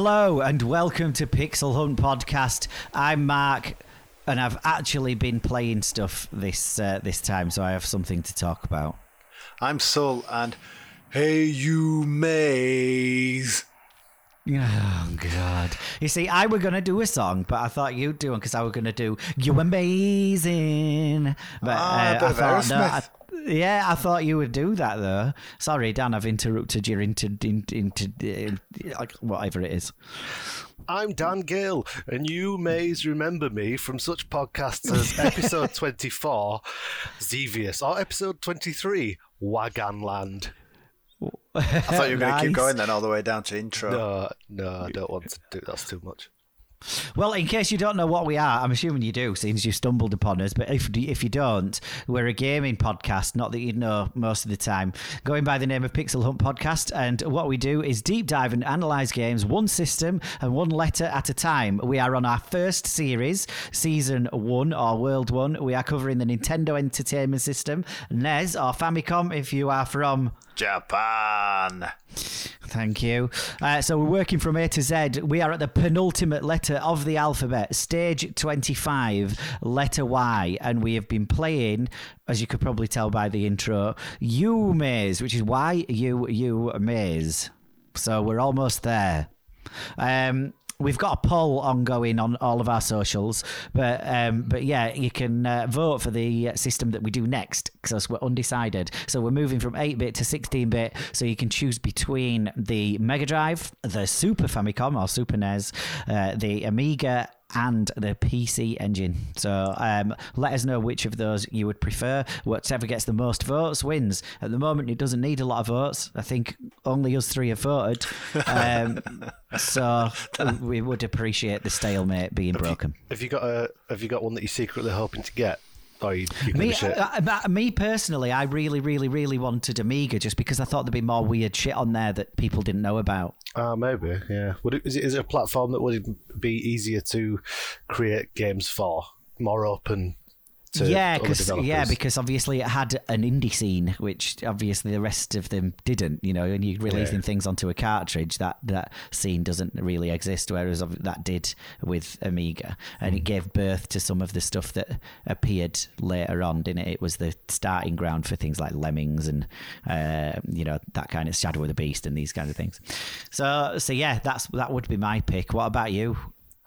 Hello and welcome to Pixel Hunt Podcast. I'm Mark, and I've actually been playing stuff this uh, this time, so I have something to talk about. I'm Sul, and hey, you Maze. Oh God! You see, I were gonna do a song, but I thought you'd do one because I were gonna do "You Amazing." But Ah, bit I thought, no, I, Aerosmith. Yeah, I thought you would do that though. Sorry, Dan, I've interrupted your into into, into uh, like whatever it is. I'm Dan Gill, and you may remember me from such podcasts as episode 24, Xevious, or episode 23, Wagyan Land. I thought you were going to keep going then all the way down to intro. No, no, I don't want to do That's too much. Well, in case you don't know what we are, I'm assuming you do, since you stumbled upon us. But if if you don't, we're a gaming podcast. Not that you know most of the time. Going by the name of Pixel Hunt Podcast, and what we do is deep dive and analyze games one system and one letter at a time. We are on our first series, season one or world one. We are covering the Nintendo Entertainment System, NES or Famicom. If you are from Japan. Thank you. Uh, so we're working from A to Z. We are at the penultimate letter of the alphabet, stage 25, letter Y. And we have been playing, as you could probably tell by the intro, Yuu Maze, which is Y U U Maze. So we're almost there. Um, We've got a poll ongoing on all of our socials, but um, but yeah, you can uh, vote for the uh, system that we do next because we're undecided. So we're moving from 8-bit to 16-bit, so you can choose between the Mega Drive, the Super Famicom or Super NES, uh, the Amiga, and the PC engine. So um, let us know which of those you would prefer. Whatever gets the most votes wins. At the moment, it doesn't need a lot of votes. I think only us three have voted. Um, so we would appreciate the stalemate being broken. Have you got a? Have you got one that you're secretly hoping to get? Or you, you give Me, uh, uh, me personally, I really, really, really wanted Amiga just because I thought there'd be more weird shit on there that people didn't know about. Ah, maybe. Yeah. Would it, is it is it a platform that would be easier to create games for? More open. To yeah, because yeah, because obviously it had an indie scene, which obviously the rest of them didn't. You know, and you're releasing Yeah. things onto a cartridge, that that scene doesn't really exist. Whereas that did with Amiga, and Hmm. it gave birth to some of the stuff that appeared later on. Didn't it? It was the starting ground for things like Lemmings and uh, you know that kind of Shadow of the Beast and these kind of things. So so yeah, that's that would be my pick. What about you?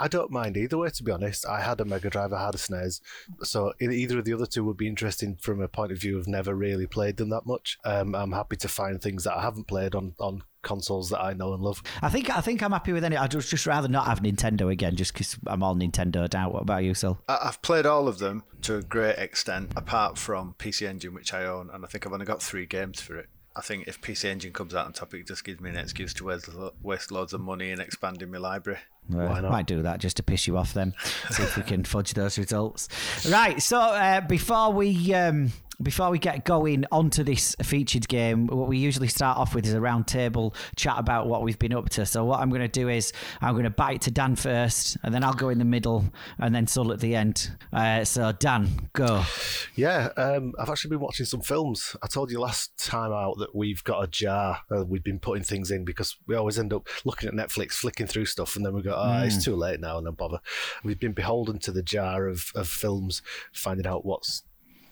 I don't mind either way, to be honest. I had a Mega Drive, I had a SNES, so either of the other two would be interesting from a point of view of never really played them that much. Um, I'm happy to find things that I haven't played on, on consoles that I know and love. I think I think I'm happy with any. I'd just, just rather not have Nintendo again, just because I'm all Nintendoed out. What about you, Sil? I've played all of them to a great extent, apart from PC Engine, which I own, and I think I've only got three games for it. I think if PC Engine comes out on top, it just gives me an excuse to waste, lo- waste loads of money in expanding my library. Why not? Might do that just to piss you off then. See if we can fudge those results. Right. So uh, before we um, before we get going onto this featured game, what we usually start off with is a round table chat about what we've been up to. So what I'm going to do is I'm going to bite to Dan first, and then I'll go in the middle, and then Sul at the end. Uh, so Dan, go. Yeah, um, I've actually been watching some films. I told you last time out that we've got a jar. Uh, we've been putting things in because we always end up looking at Netflix, flicking through stuff, and then we go, oh, it's too late now, no bother. We've been beholden to the jar of, of films, finding out what's,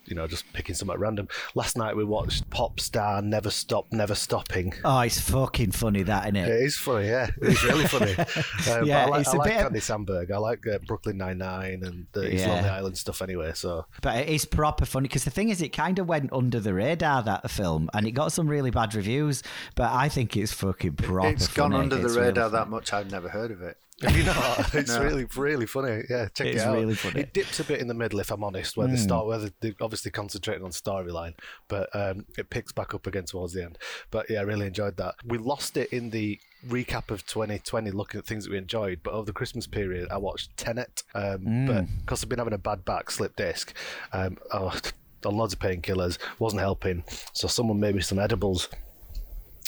you know, just picking some at random. Last night we watched Pop Star Never Stop, Never Stopping. Oh, it's fucking funny that, isn't It it? is funny, yeah. It's really funny. Um, Yeah, I like, it's I a like bit- Andy Samberg. I like uh, Brooklyn Nine Nine and the East Yeah. Lonely Island stuff anyway. So But it is proper funny because the thing is, it kind of went under the radar that film, and it got some really bad reviews. But I think it's fucking proper. it's gone under the It's really radar funny. that much, I've never heard of it. Have you not? It's No. really, really funny. Yeah, check It's it out. really funny. It dips a bit in the middle, if I'm honest, where the start, where they- they're obviously concentrating on storyline, but um, it picks back up again towards the end. But yeah, I really enjoyed that. We lost it in the recap of 2020, looking at things that we enjoyed. But over the Christmas period, I watched Tenet, um, but because I've been having a bad back, slip disc. Um, oh, on loads of painkillers, wasn't helping. So someone made me some edibles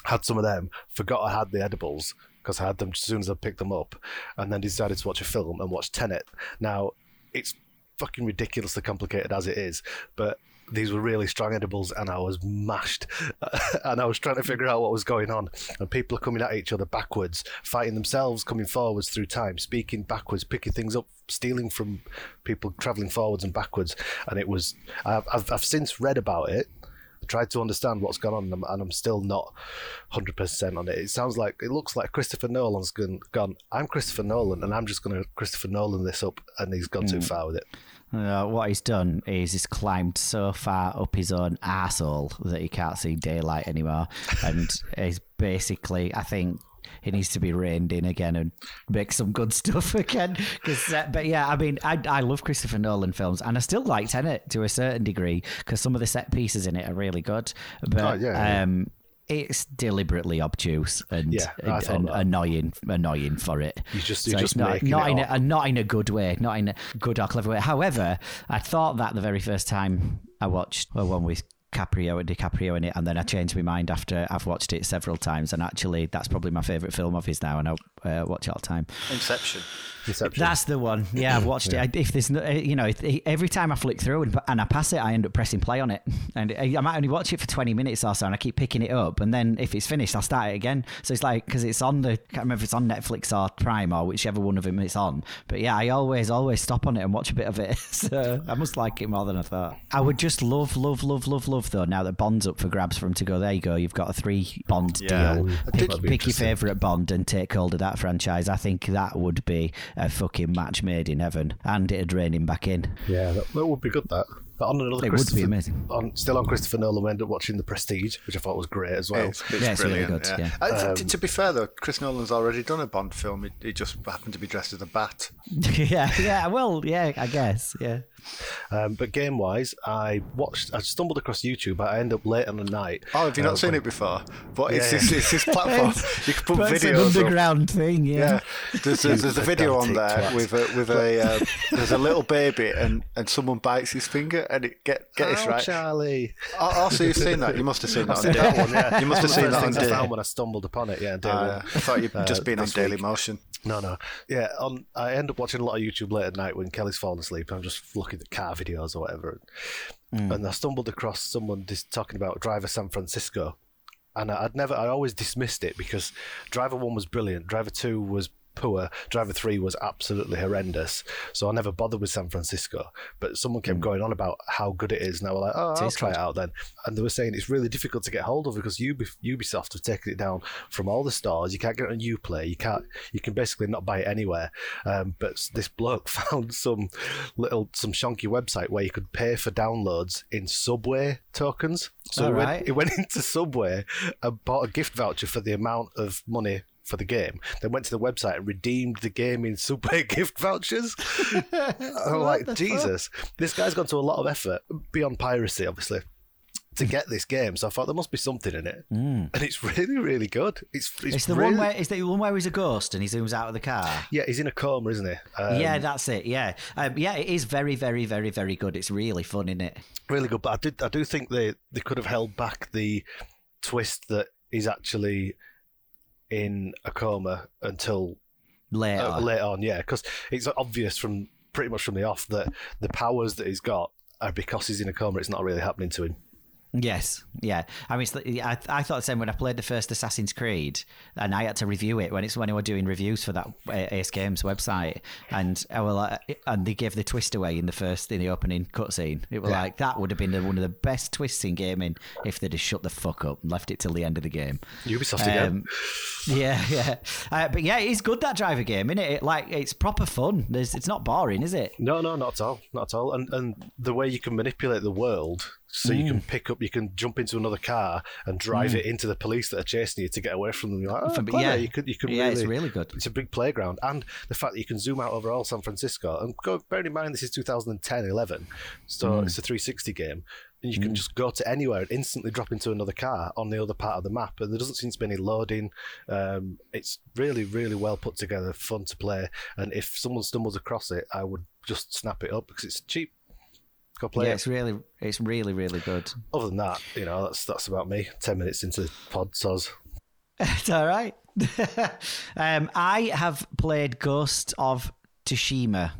had some of them, forgot I had the edibles because I had them as soon as I picked them up, and then decided to watch a film and watch Tenet. Now, it's fucking ridiculously complicated as it is, but these were really strong edibles and I was mashed and I was trying to figure out what was going on and people are coming at each other backwards fighting themselves coming forwards through time speaking backwards picking things up stealing from people traveling forwards and backwards and it was I've, I've, I've since read about it tried to understand what's gone on and I'm, and I'm still not 100% on it. It sounds like, it looks like Christopher Nolan's gone, gone I'm Christopher Nolan and I'm just going to Christopher Nolan this up and he's gone too far with it. Uh, what he's done is he's climbed so far up his own asshole that he can't see daylight anymore. And he's basically, I think, he needs to be reined in again and make some good stuff again. 'Cause, uh, but yeah, I mean, I, I love Christopher Nolan films, and I still like Tenet to a certain degree because some of the set pieces in it are really good. But Oh, yeah, yeah. um, it's deliberately obtuse and, Yeah, and, and annoying, annoying for it. You just- so just not not it in a, not in a good way, not in a good or clever way. However, I thought that the very first time I watched a one with Caprio and DiCaprio in it, and then I changed my mind after I've watched it several times. And actually, that's probably my favourite film of his now, and I uh, watch it all the time. Inception. Deception. That's the one. Yeah, I've watched it. I- If there's, no, uh, you know, if, every time I flick through and, and I pass it, I end up pressing play on it, and I I might only watch it for twenty minutes or so, and I keep picking it up, and then if it's finished, I'll start it again. So it's like because it's on the, I can't remember if it's on Netflix or Prime or whichever one of them it's on. But yeah, I always, always stop on it and watch a bit of it. so I must like it more than I thought. I would just love, love, love, love, love though. Now that Bond's up for grabs for him to go, there you go. You've got a three Bond Yeah. deal. Pick, pick your favourite Bond and take hold of that franchise. I think that would be a fucking match made in heaven, and it'd rein him back in. Yeah, that, that would be good. That but on another, It would be amazing. On still on Christopher Nolan, we ended up watching The Prestige, which I thought was great as well. It's, it's Yeah, it's really brilliant. good, yeah. yeah. Uh, t- to be fair though, Chris Nolan's already done a Bond film. He, he just happened to be dressed as a bat. yeah, yeah. Well, yeah, I guess. Yeah. Um, but game wise, I watched. I stumbled across YouTube, but I ended up late on the night. Oh, have you not Uh, seen it before? But Yeah, is this? It's this platform. you can put But it's an videos. up. underground thing. Yeah. Yeah, there's, there's, there's a video on there with a with a uh, there's a little baby and, and someone bites his finger and it get get this Oh, right. Charlie. Oh, oh, so you've seen that? You must have seen that. On that one, yeah. You must have seen that on I found when I stumbled upon it. Yeah, Daily Uh, I thought you'd Uh, just been on Daily. Motion. No, no. Yeah, on I end up watching a lot of YouTube late at night when Kelly's fallen asleep. I'm just looking at car videos or whatever, hmm. and I stumbled across someone just talking about Driver San Francisco, and I'd never, I always dismissed it because Driver One was brilliant, Driver Two was poor, Driver Three was absolutely horrendous. So I never bothered with San Francisco. But someone kept going on about how good it is, and I was like, oh, I'll try good. it out then. And they were saying it's really difficult to get hold of because Ubi- Ubisoft have taken it down from all the stores. You can't get it on UPlay. You can't. You can basically not buy it anywhere. Um, but this bloke found some little some shonky website where you could pay for downloads in Subway tokens. So he, All went, right. he went into Subway and bought a gift voucher for the amount of money. For the game, then went to the website and redeemed the game in Subway gift vouchers. I'm like, Jesus, this guy's gone to a lot of effort beyond piracy, obviously, to get this game. So I thought there must be something in it, and it's really, really good. It's it's, It's the really, one where is the one where he's a ghost and he zooms out of the car. yeah, he's in a coma, isn't he? Um, yeah, that's it. Yeah, um, yeah, it is very, very, very, very good. It's really fun, isn't it? really good. But I did, I do think they they could have held back the twist that he's actually in a coma until Later, uh, later on. Yeah, because it's obvious from pretty much from the off that the powers that he's got are because he's in a coma. It's not really happening to him. Yes, yeah. I mean, it's, I, I thought the same when I played the first Assassin's Creed, and I had to review it when it's when I were doing reviews for that uh, Ace Games website, and I was like, and they gave the twist away in the first in the opening cutscene. It was Yeah. like that would have been the, one of the best twists in gaming if they'd have shut the fuck up and left it till the end of the game. Ubisoft again. Um, yeah, yeah, uh, but yeah, it's good that driver game, isn't it? it like it's proper fun. There's, it's not boring, is it? No, no, not at all, not at all. And and the way you can manipulate the world So you can pick up, you can jump into another car and drive Mm. it into the police that are chasing you to get away from them. You're like, oh, yeah. you could, you could Yeah, really, it's really good. It's a big playground, and the fact that you can zoom out over all San Francisco and go. Bearing in mind, this is 2010, 11, so Mm. it's a 360 game. And you can just go to anywhere and instantly drop into another car on the other part of the map. And there doesn't seem to be any loading. Um, it's really, really well put together, fun to play. And if someone stumbles across it, I would just snap it up because it's cheap. Go play yeah, it. it's really, it's really, really good. Other than that, you know, that's that's about me. Ten minutes into the pod, soz. It's all right. um, I have played Ghost of Tsushima.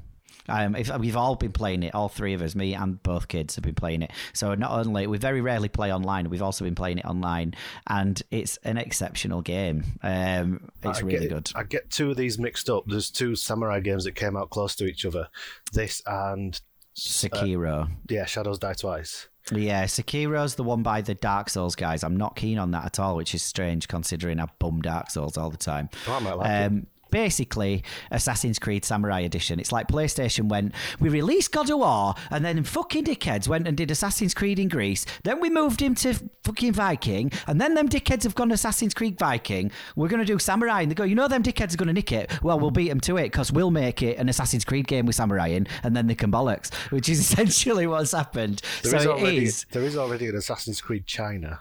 Um, if, we've all been playing it, all three of us, me and both kids have been playing it. So not only we very rarely play online, we've also been playing it online, and it's an exceptional game. Um, it's I really get, good. I get two of these mixed up. There's two samurai games that came out close to each other. This and Uh, Sekiro. yeah, Shadows Die Twice. Yeah, Sekiro's the one by the Dark Souls guys. I'm not keen on that at all, which is strange considering I bum Dark Souls all the time. Oh, I might like it. Um, Basically, Assassin's Creed Samurai Edition. It's like PlayStation went, we released God of War, and then fucking dickheads went and did Assassin's Creed in Greece. Then we moved him to fucking Viking, and then them dickheads have gone Assassin's Creed Viking. We're going to do Samurai. And they go, you know, them dickheads are going to nick it. Well, we'll beat them to it because we'll make it an Assassin's Creed game with Samurai in, and then they can bollocks, which is essentially what's happened. There so is already, is. There is already an Assassin's Creed China.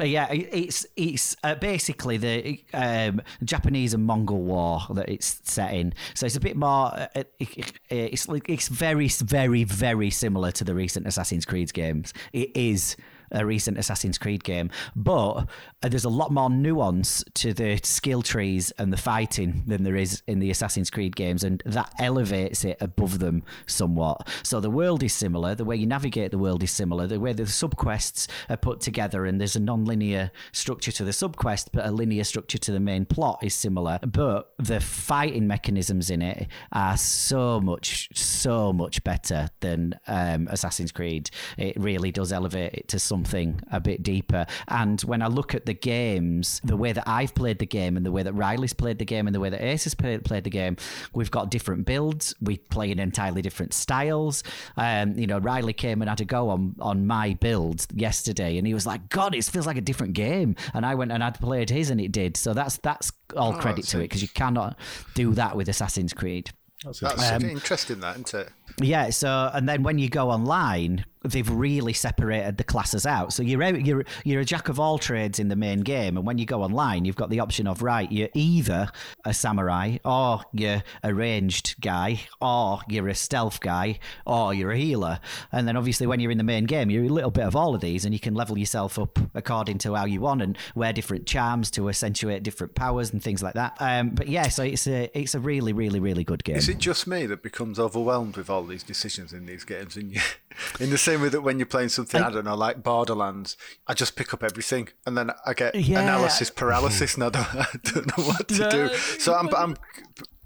Uh, Yeah, it's it's uh, basically the um, Japanese and Mongol War that it's set in. So it's a bit more. Uh, it, it- it's like it's very very very similar to the recent Assassin's Creed games. It is a recent Assassin's Creed game, but uh, there's a lot more nuance to the skill trees and the fighting than there is in the Assassin's Creed games, and that elevates it above them somewhat. So the world is similar, the way you navigate the world is similar, the way the subquests are put together, and there's a non-linear structure to the subquest, but a linear structure to the main plot is similar. But the fighting mechanisms in it are so much, so much better than um, Assassin's Creed. It really does elevate it to something a bit deeper. And when I look at the games, the way that I've played the game, and the way that Riley's played the game, and the way that Ace has played, played the game, we've got different builds. We play in entirely different styles. Um, you know, Riley came and had a go on on my build yesterday, and he was like, "God, it feels like a different game." And I went and I'd played his, and it did. So that's that's all Oh, credit that's to it because you cannot do that with Assassin's Creed. That's That's Um, interesting, that isn't it? Yeah, so and then when you go online, they've really separated the classes out. So you're you're you're a jack of all trades in the main game, and when you go online, you've got the option of right, you're either a samurai, or you're a ranged guy, or you're a stealth guy, or you're a healer. And then obviously when you're in the main game, you're a little bit of all of these, and you can level yourself up according to how you want, and wear different charms to accentuate different powers and things like that. Um, but yeah, so it's a it's a really really really good game. Is it just me that becomes overwhelmed with all these decisions in these games? And you, in the same way that when you're playing something, I, don't know, like Borderlands, I just pick up everything and then I get Yeah. analysis paralysis, and I don't, I don't know what to do. So I'm, I'm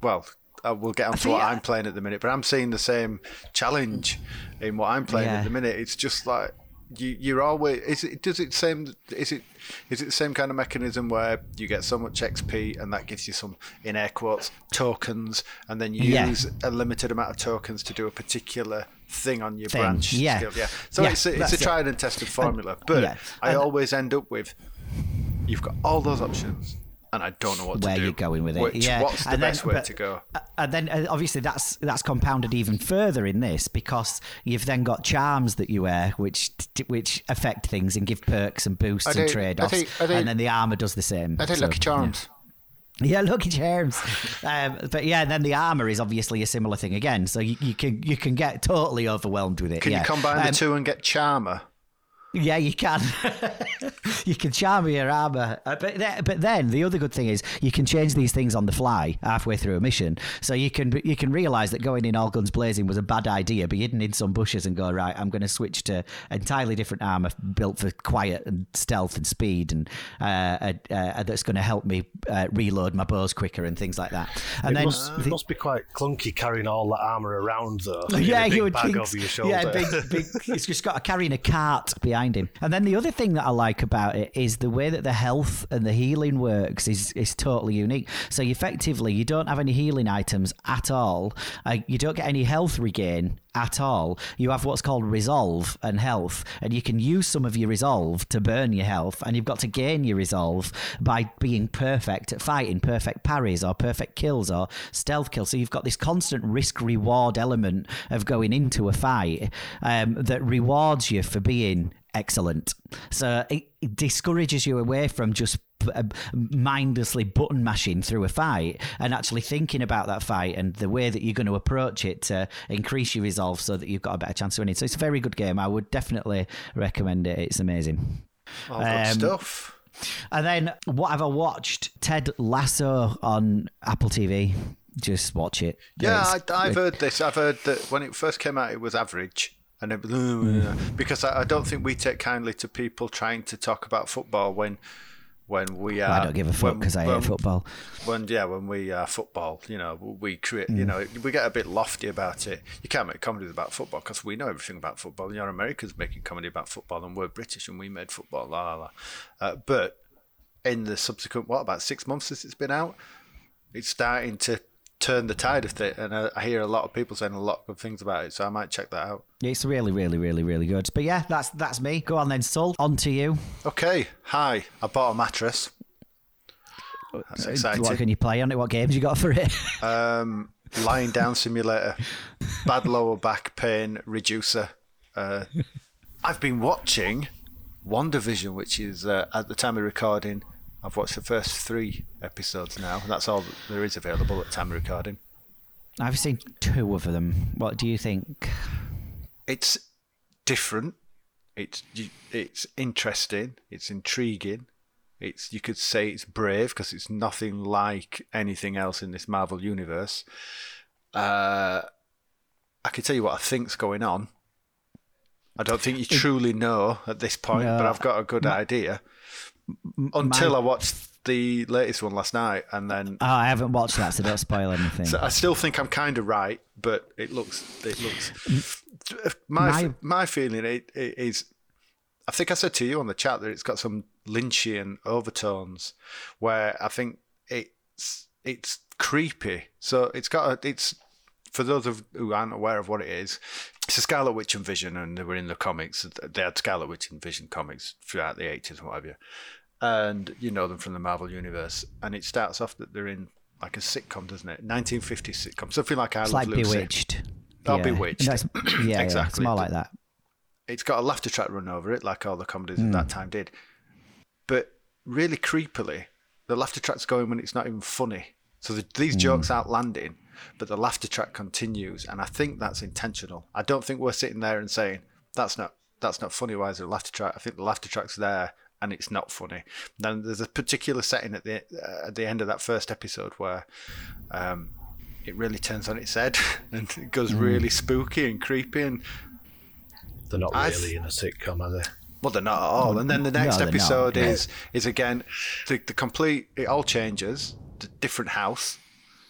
well. We'll get on to what I- I'm playing at the minute, but I'm seeing the same challenge in what I'm playing Yeah. at the minute. It's just like you, you're always. Is it? Does it same? Is it? Is it the same kind of mechanism where you get so much XP and that gives you some, in air quotes, tokens, and then you Yeah. use a limited amount of tokens to do a particular thing on your Thing, branch yeah. skill. Yeah. So Yeah, it's a, it's a it. tried and tested formula, but yeah, I and- always end up with you've got all those options, and I don't know what where to do. you're going with it. Which, yeah, What's the And then- best way but- to go? And then uh, obviously that's that's compounded even further in this because you've then got charms that you wear, which which affect things and give perks and boosts I and trade I offs, do- I do- and then the armor does the same. I think So, Lucky Charms. Yeah, lucky charms. um, but yeah, then the armor is obviously a similar thing again. So you, you can you can get totally overwhelmed with it. Can yeah. you combine Um, the two and get Charmer? Yeah, you can. you can charm your armor, uh, but th- but then the other good thing is you can change these things on the fly halfway through a mission. So you can you can realize that going in all guns blazing was a bad idea, but hidden in some bushes and go right. I'm going to switch to entirely different armor built for quiet and stealth and speed, and uh, uh, that's going to help me uh, reload my bows quicker and things like that. And it, then must, it must be quite clunky carrying all that armor around, though. yeah, you would bag think. over your shoulder. Yeah, big, big. It's just got a carrying a cart behind And then the other thing that I like about it is the way that the health and the healing works is is totally unique. So effectively, you don't have any healing items at all. Uh, you don't get any health regain at all. You have what's called resolve and health, and you can use some of your resolve to burn your health, and you've got to gain your resolve by being perfect at fighting, perfect parries or perfect kills or stealth kills. So you've got this constant risk reward element of going into a fight um, that rewards you for being excellent. So it, it discourages you away from just uh, mindlessly button mashing through a fight and actually thinking about that fight and the way that you're going to approach it to increase your resolve so that you've got a better chance of winning. So it's a very good game. I would definitely recommend it. It's amazing. All good Um, stuff. And then what have I watched? Ted Lasso on Apple TV. Just watch it. Yeah, It's- I, I've heard this. I've heard that when it first came out, it was average. And it, mm. because I, I don't think we take kindly to people trying to talk about football when when we are. I don't give a fuck because I hate football. When yeah, when we are football, you know, we create. Mm. You know, we get a bit lofty about it. You can't make comedies about football because we know everything about football. You're Americans making comedy about football, and we're British and we made football. La la la. Uh, but in the subsequent what about six months since it's been out, it's starting to turn the tide of it, and I, I hear a lot of people saying a lot of good things about it. So I might check that out. Yeah, it's really, really, really, really good. But yeah, that's that's me. Go on then, Sul. On to you. Okay, hi. I bought a mattress. That's exciting. What can you play on it? What games you got for it? Um, lying down simulator, bad lower back pain reducer. Uh, I've been watching WandaVision, which is uh, at the time of recording. I've watched the first three episodes now. That's all that there is available at time of recording. I've seen two of them. What do you think? It's different. It's it's interesting. It's intriguing. It's you could say it's brave because it's nothing like anything else in this Marvel universe. Uh, I can tell you what I think's going on. I don't think you truly know at this point, but I've got a good idea. Until I watched the latest one last night, and then Oh, I haven't watched that, so don't spoil anything. so I still think I'm kind of right, but it looks it looks. My My- my feeling it, it is, I think I said to you on the chat that it's got some Lynchian overtones, where I think it's it's creepy. So it's got a, it's for those of who aren't aware of what it is. It's a Scarlet Witch and Vision, and they were in the comics. They had Scarlet Witch and Vision comics throughout the eighties and whatever and you know them from the Marvel universe. And it starts off that they're in like a sitcom, doesn't it? 1950s sitcom, something like I it's Love like Lucy. Bewitched. Oh, Yeah. Bewitched. No, yeah, yeah, it's Exactly. more like that. It's got a laughter track run over it, like all the comedies Hmm. of that time did. But really creepily, the laughter track's going when it's not even funny. So the, these Hmm. jokes aren't landing, but the laughter track continues, and I think that's intentional. I don't think we're sitting there and saying that's not that's not funny. Why is there a laughter track? I think the laughter track's there, and it's not funny. Then there's a particular setting at the uh, at the end of that first episode where um, it really turns on its head and it goes Hmm. really spooky and creepy and They're not I've- really in a sitcom, are they? well, they're not at all. And then the next not, episode no. is is again the, the complete. It all changes. Different house,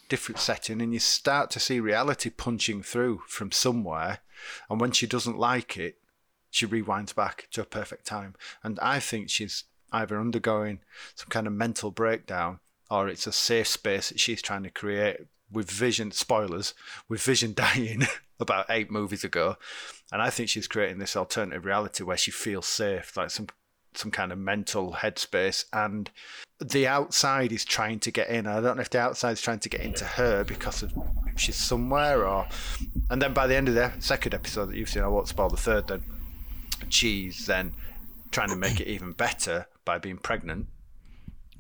different setting, and you start to see reality punching through from somewhere. And when she doesn't like it, she rewinds back to a perfect time. And I think she's either undergoing some kind of mental breakdown, or it's a safe space that she's trying to create with Vision. Spoilers with Vision dying about eight movies ago, and I think she's creating this alternative reality where she feels safe, like some some kind of mental headspace, and the outside is trying to get in. I don't know if the outside is trying to get into her because of she's somewhere, or and then by the end of the second episode that you've seen, I won't spoil the third. Then she's then trying to make it even better by being pregnant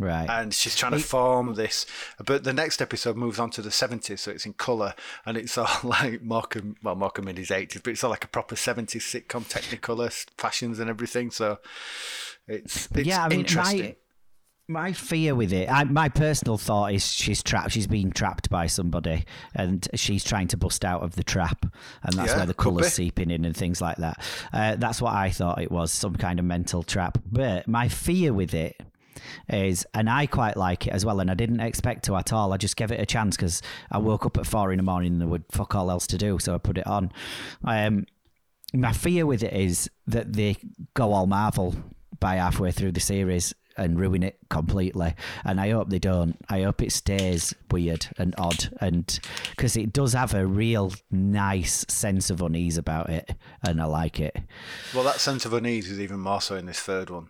Right. and she's trying to form this. But the next episode moves on to the 70s, so it's in colour, and it's all like Morecambe, well, Morecambe in his 80s, but it's all like a proper 70s sitcom, Technicolor fashions and everything. So it's, it's yeah, I mean, interesting. my my fear with it, I, my personal thought is she's trapped. She's being trapped by somebody, and she's trying to bust out of the trap, and that's Yeah, where the colours seeping in and things like that. Uh, that's what I thought it was, some kind of mental trap. But my fear with it is, and I quite like it as well, and I didn't expect to at all. I just gave it a chance because I woke up at four in the morning and there would fuck all else to do, so I put it on. Um, my fear with it is that they go all Marvel by halfway through the series and ruin it completely. And I hope they don't. I hope it stays weird and odd, and because it does have a real nice sense of unease about it, and I like it. Well, that sense of unease is even more so in this third one.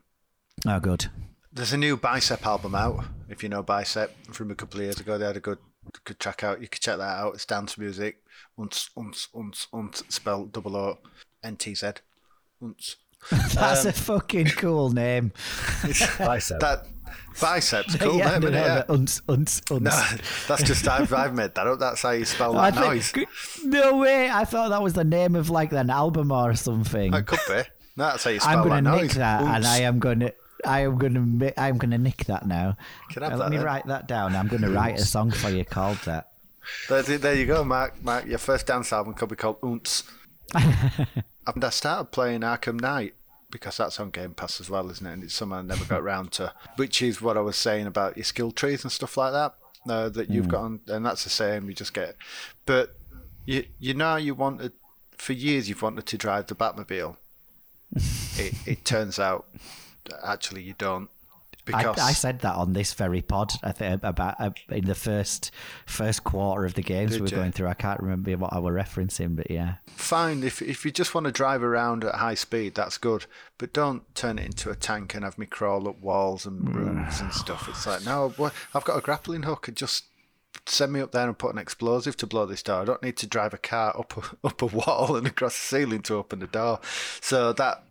Oh, good. There's a new Bicep album out. If you know Bicep from a couple of years ago, they had a good good track out. You could check that out. It's dance music. Unts, unts, unts, unts, spelled double O N T Z. Unts. That's a fucking cool name. Bicep. That bicep's cool yeah, name, no, isn't no, it? Yeah. no, unts, unts, unts. No, that's just I've, I've made that up. That's how you spell I that noise. think, no way! I thought that was the name of like an album or something. It could be. No, that's how you spell I'm going to noise. nick that, and I am going to. I am going to. I'm going to nick that now. Can I have Uh, that let me then? write that down. I'm going to write a song for you called that. There, there you go, Mark. Mark, your first dance album could be called Unts. And I started playing Arkham Knight because that's on Game Pass as well, isn't it? And it's something I never got around to, which is what I was saying about your skill trees and stuff like that uh, that you've got on, and that's the same. You just get, but you you know you wanted for years you've wanted to drive the Batmobile. it it turns out actually you don't because I said that on this very pod. I think about uh, in the first first quarter of the games we were you? going through. I can't remember what I were referencing, but yeah. fine if if you just want to drive around at high speed, that's good. But don't turn it into a tank and have me crawl up walls and rooms and stuff. It's like no, I've got a grappling hook and just send me up there and put an explosive to blow this door. I don't need to drive a car up a, up a wall and across the ceiling to open the door. So that.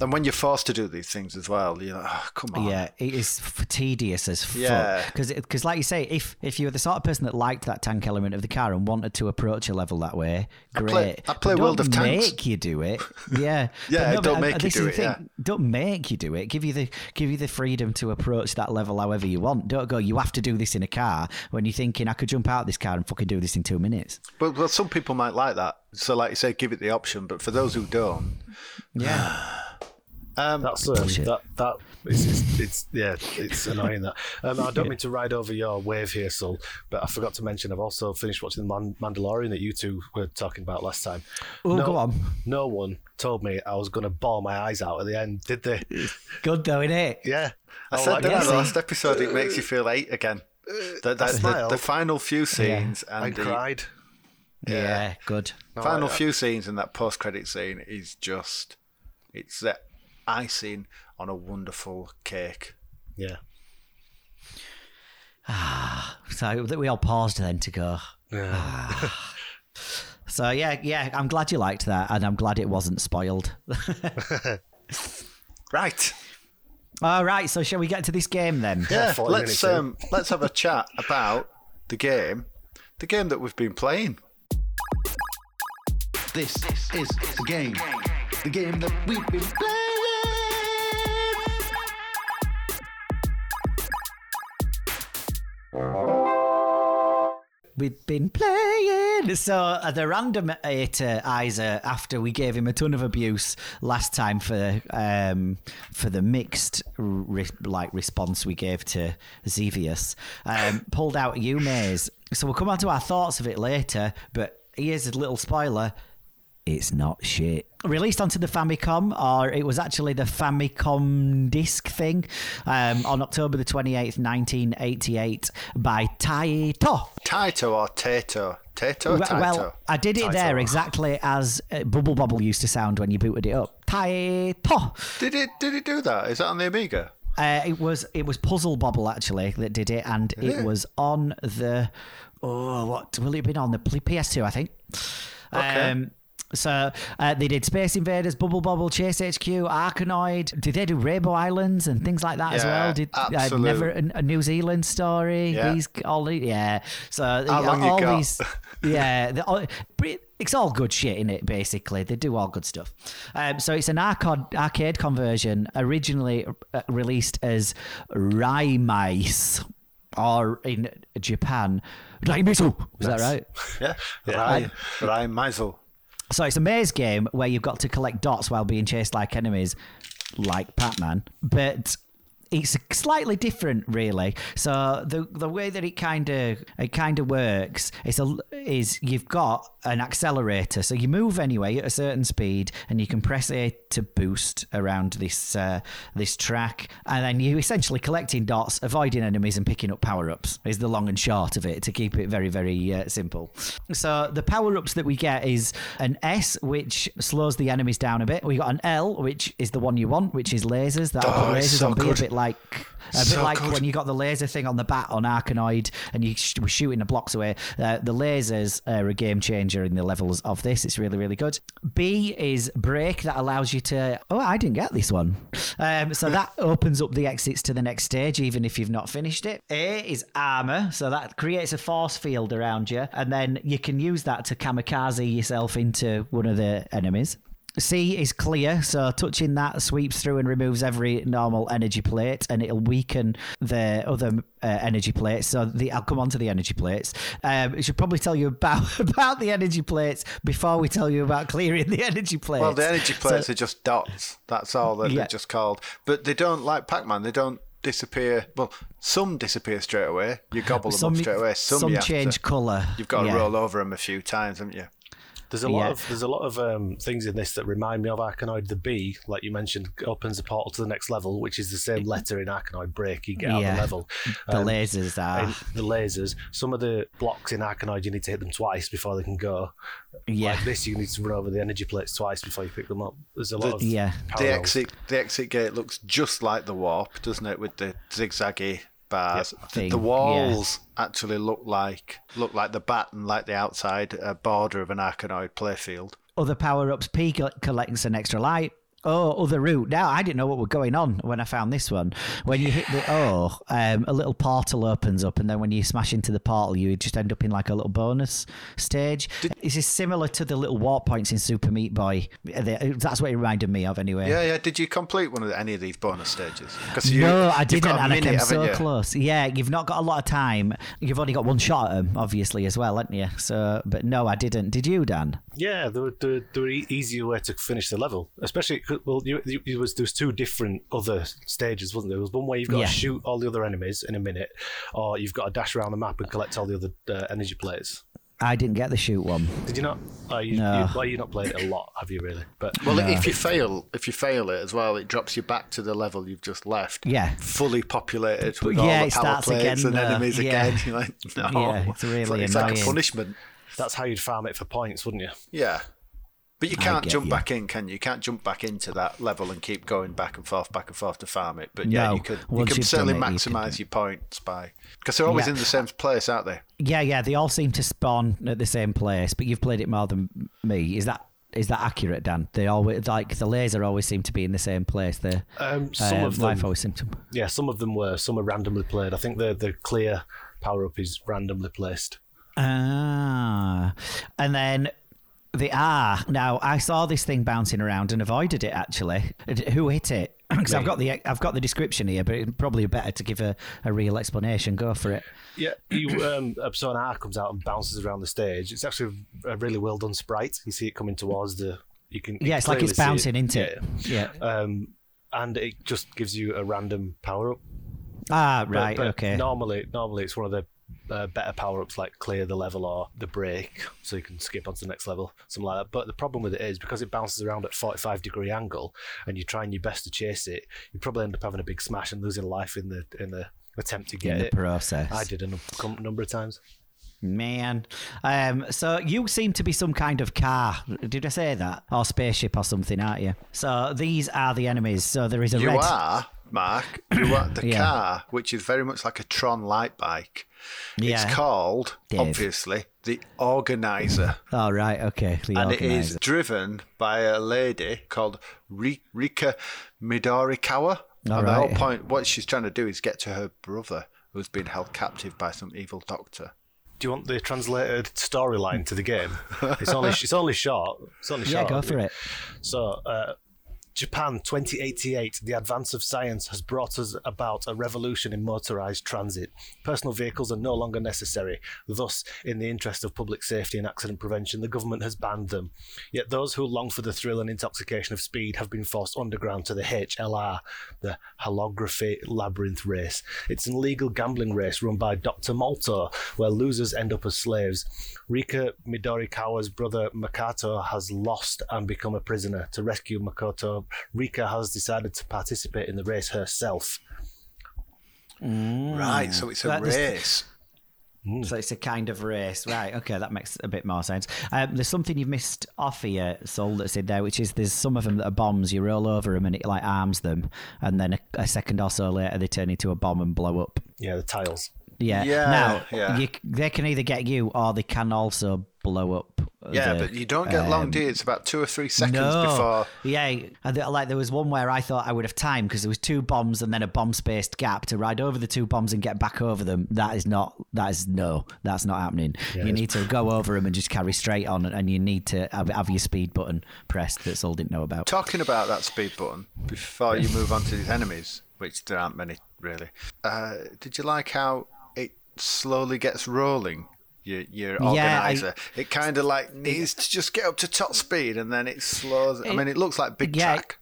And when you're forced to do these things as well, you know, like, oh, come on. Yeah, it is f- tedious as fuck. Yeah. Because, like you say, if if you were the sort of person that liked that tank element of the car and wanted to approach a level that way, great. I play- I play don't World of Tanks. Make you do it. Yeah. Yeah, But don't but, make uh, you do it, thing. Don't make you do it. Give you the give you the freedom to approach that level however you want. Don't go. You have to do this in a car when you're thinking I could jump out of this car and fucking do this in two minutes. But, but some people might like that. So, like you say, give it the option. But for those who don't, Yeah. um, That's um, Bullshit. that that it's, it's, it's yeah it's annoying that um, I don't mean to ride over your wave here, Sul, but I forgot to mention I've also finished watching the Man- Mandalorian that you two were talking about last time. Oh, no, go on. No one told me I was going to bawl my eyes out at the end, did they? Good though, innit? Yeah, I was said like, that in yeah, the last episode. It makes you feel eight again. The, the, the, the final few scenes I and I cried. Yeah. Good. final I- few scenes and that post-credit scene is just it's the icing on a wonderful cake. Yeah, So that we all paused then to go. yeah. So yeah, yeah, I'm glad you liked that, and I'm glad it wasn't spoiled. Right. All right, so shall we get to this game then? Yeah. 40 Let's um let's have a chat about the game, the game that we've been playing. This is the game. The game that we've been playing. We've been playing. So the random ate Isa after we gave him a ton of abuse last time for um, for the mixed re- like response we gave to Xevious, um, pulled out Yume's. So we'll come on to our thoughts of it later. But here's a little spoiler. It's not shit. Released onto the Famicom, or it was actually the Famicom disc thing, um, on October the 28th, 1988, by Taito. Taito or Tato? Tato or Well, Taito? well, I did it there exactly as uh, Bubble Bobble used to sound when you booted it up. Taito. did it did it do that? Is that on the Amiga? Uh, it was it was Puzzle Bobble actually that did it, and it, it? was on the oh what will it have been on the P- PS2 I think. Okay. Um, so uh, they did Space Invaders, Bubble Bobble, Chase HQ, Arkanoid. Did they do Rainbow Islands and things like that as well? Did uh, never a, a New Zealand story? Yeah. These all the- yeah. So How all got? these yeah. the- all- it's all good shit in it. Basically, they do all good stuff. Um, so it's an arcade arcade conversion, originally uh, released as Raimais, or in Japan, Raimisu. Is that right? Yeah. Rai Rai Maisel. So it's a maze game where you've got to collect dots while being chased like enemies, like Pac-Man, but it's slightly different, really. So the the way that it kind of it kind of works is a is you've got an accelerator. So you move anyway at a certain speed, and you can press A to boost around this uh, this track, and then you essentially collecting dots, avoiding enemies, and picking up power ups. Is the long and short of it to keep it very very uh, simple. So the power ups that we get is an S, which slows the enemies down a bit. We got an L, which is the one you want, which is lasers. That Oh, lasers it's so on be a bit like a bit So like good. when you got the laser thing on the bat on Arkanoid and you sh- were shooting the blocks away. Uh, the lasers are a game changer in the levels of this. It's really, really good. B is break that allows you to. Oh, I didn't get this one. Um, so that opens up the exits to the next stage, even if you've not finished it. A is armor. So that creates a force field around you. And then you can use that to kamikaze yourself into one of the enemies. C is clear, so touching that sweeps through and removes every normal energy plate, and it'll weaken the other uh, energy plates. So the, I'll come on to the energy plates. Um, I should probably tell you about about the energy plates before we tell you about clearing the energy plates. Well, the energy So- plates are just dots. That's all that Yeah. they're just called. But they don't like Pac-Man. They don't disappear. Well, some disappear straight away. You gobble them some up straight away. Some, some change to, colour. You've got to yeah. roll over them a few times, haven't you? There's a lot Yeah. of there's a lot of um, things in this that remind me of Arkanoid. The B, like you mentioned, opens a portal to the next level, which is the same letter in Arkanoid break. You get out Yeah. the level. The Um, lasers are. the lasers. Some of the blocks in Arkanoid, you need to hit them twice before they can go. Yeah. Like this, you need to run over the energy plates twice before you pick them up. There's a lot of yeah. The exit, the exit gate looks just like the warp, doesn't it? With the zigzaggy bars. Yep. The, the yeah. walls actually look like look like the bat and like the outside uh, border of an Arkanoid playfield. other power ups. P co- collects an extra light. Oh, other route. Now I didn't know what was going on when I found this one. When you hit the O, um, a little portal opens up, and then when you smash into the portal, you just end up in like a little bonus stage. this is similar to the little warp points in Super Meat Boy. That's what it reminded me of, anyway. Yeah, yeah. Did you complete one of the, any of these bonus stages? Because no, I didn't, got a and I minute, came so you? close. Yeah, you've not got a lot of time. You've only got one shot at them, obviously, as well, haven't you? So, but no, I didn't. Did you, Dan? Yeah, there were, there, were- there were easier way to finish the level, especially 'cause- well, you, you, it was there was two different other stages, wasn't there? There was one where you've got Yeah. to shoot all the other enemies in a minute, or you've got to dash around the map and collect all the other uh, energy plates. I didn't get the shoot one. Did you not? Oh, you, No. you, well, you not played it a lot, have you? Really? But Well, if you fail, if you fail it as well, it drops you back to the level you've just left. Yeah. fully populated with yeah, all it the power starts plates again, and uh, enemies yeah. again. You're like, no, Yeah, it's really it's like a annoying. punishment. that's how you'd farm it for points, wouldn't you? Yeah. But you can't jump you. back in, can you? You can't jump back into that level and keep going back and forth, back and forth to farm it. But yeah, No, you could. You once can you've certainly it, maximise do your points by because they're always Yeah. in the same place, aren't they? Yeah, yeah, they all seem to spawn at the same place, but you've played it more than me. Is that is that accurate, Dan? They always like the laser always seem to be in the same place. The Um, some uh, of life them, always seem to. yeah, some of them were. Some are randomly played. I think the the clear power up is randomly placed. Ah, and then the R. Now I saw this thing bouncing around and avoided it. Actually, who hit it? Because I've got the I've got the description here, but it's probably better to give a, a real explanation. Go for it. Yeah, you, um, so an R comes out and bounces around the stage. It's actually a really well done sprite. You see it coming towards the. You can. Yeah, it's like it's see it. bouncing into Yeah, it. Yeah. yeah. Um, and it just gives you a random power up. Ah, But- right. but okay. Normally, normally it's one of the uh, better power ups like clear the level or the break, so you can skip on to the next level, something like that. But the problem with it is because it bounces around at 45 degree angle, and you're trying your best to chase it, you probably end up having a big smash and losing life in the in the attempt to in get the it. process. I did a num- number of times. Man. Um, so you seem to be some kind of car. Did I say that? Or spaceship or something, aren't you? So these are the enemies. So there is a You red. are, Mark. You are the Yeah. car, which is very much like a Tron light bike. Yeah. It's called, Dave. obviously, the Organizer. Oh, right. Okay. The and it is driven by a lady called Rika Midorikawa. All and the whole point, what she's trying to do is get to her brother, who's been held captive by some evil doctor. Do you want the translated storyline to the game? It's only it's only short. It's only Yeah, short. go for it. So uh, Japan 2088, the advance of science has brought us about a revolution in motorized transit. Personal vehicles are no longer necessary. Thus, in the interest of public safety and accident prevention, the government has banned them. Yet those who long for the thrill and intoxication of speed have been forced underground to the HLR, the Holography Labyrinth Race. It's an illegal gambling race run by Dr. Malto, where losers end up as slaves. Rika Midorikawa's brother Makoto has lost and become a prisoner. To rescue Makoto, Rika has decided to participate in the race herself. Right, so it's a That is- race. So it's a kind of race, right? Okay, that makes a bit more sense. Um, there's something you've missed off here, Sol, that's in there, which is there's some of them that are bombs. You roll over them and it like arms them, and then a, a second or so later they turn into a bomb and blow up. Yeah, the tiles. Yeah. Yeah, Now yeah. You, they can either get you or they can also blow up. Yeah, the- but you don't get long, um, do you? It's about two or three seconds no. before. Yeah, and there- like there was one where I thought I would have time because there was two bombs and then a bomb spaced gap to ride over the two bombs and get back over them. That is not. That is no. That's not happening. you need to go over them and just carry straight on, and you need to have, have your speed button pressed that Sol didn't know about. Talking about that speed button before you move on to these enemies, which there aren't many really. Uh, did you like how it slowly gets rolling? Your, your Yeah, I- organizer. it kind of like needs to just get up to top speed and then it slows. I mean, it looks like big yeah, track.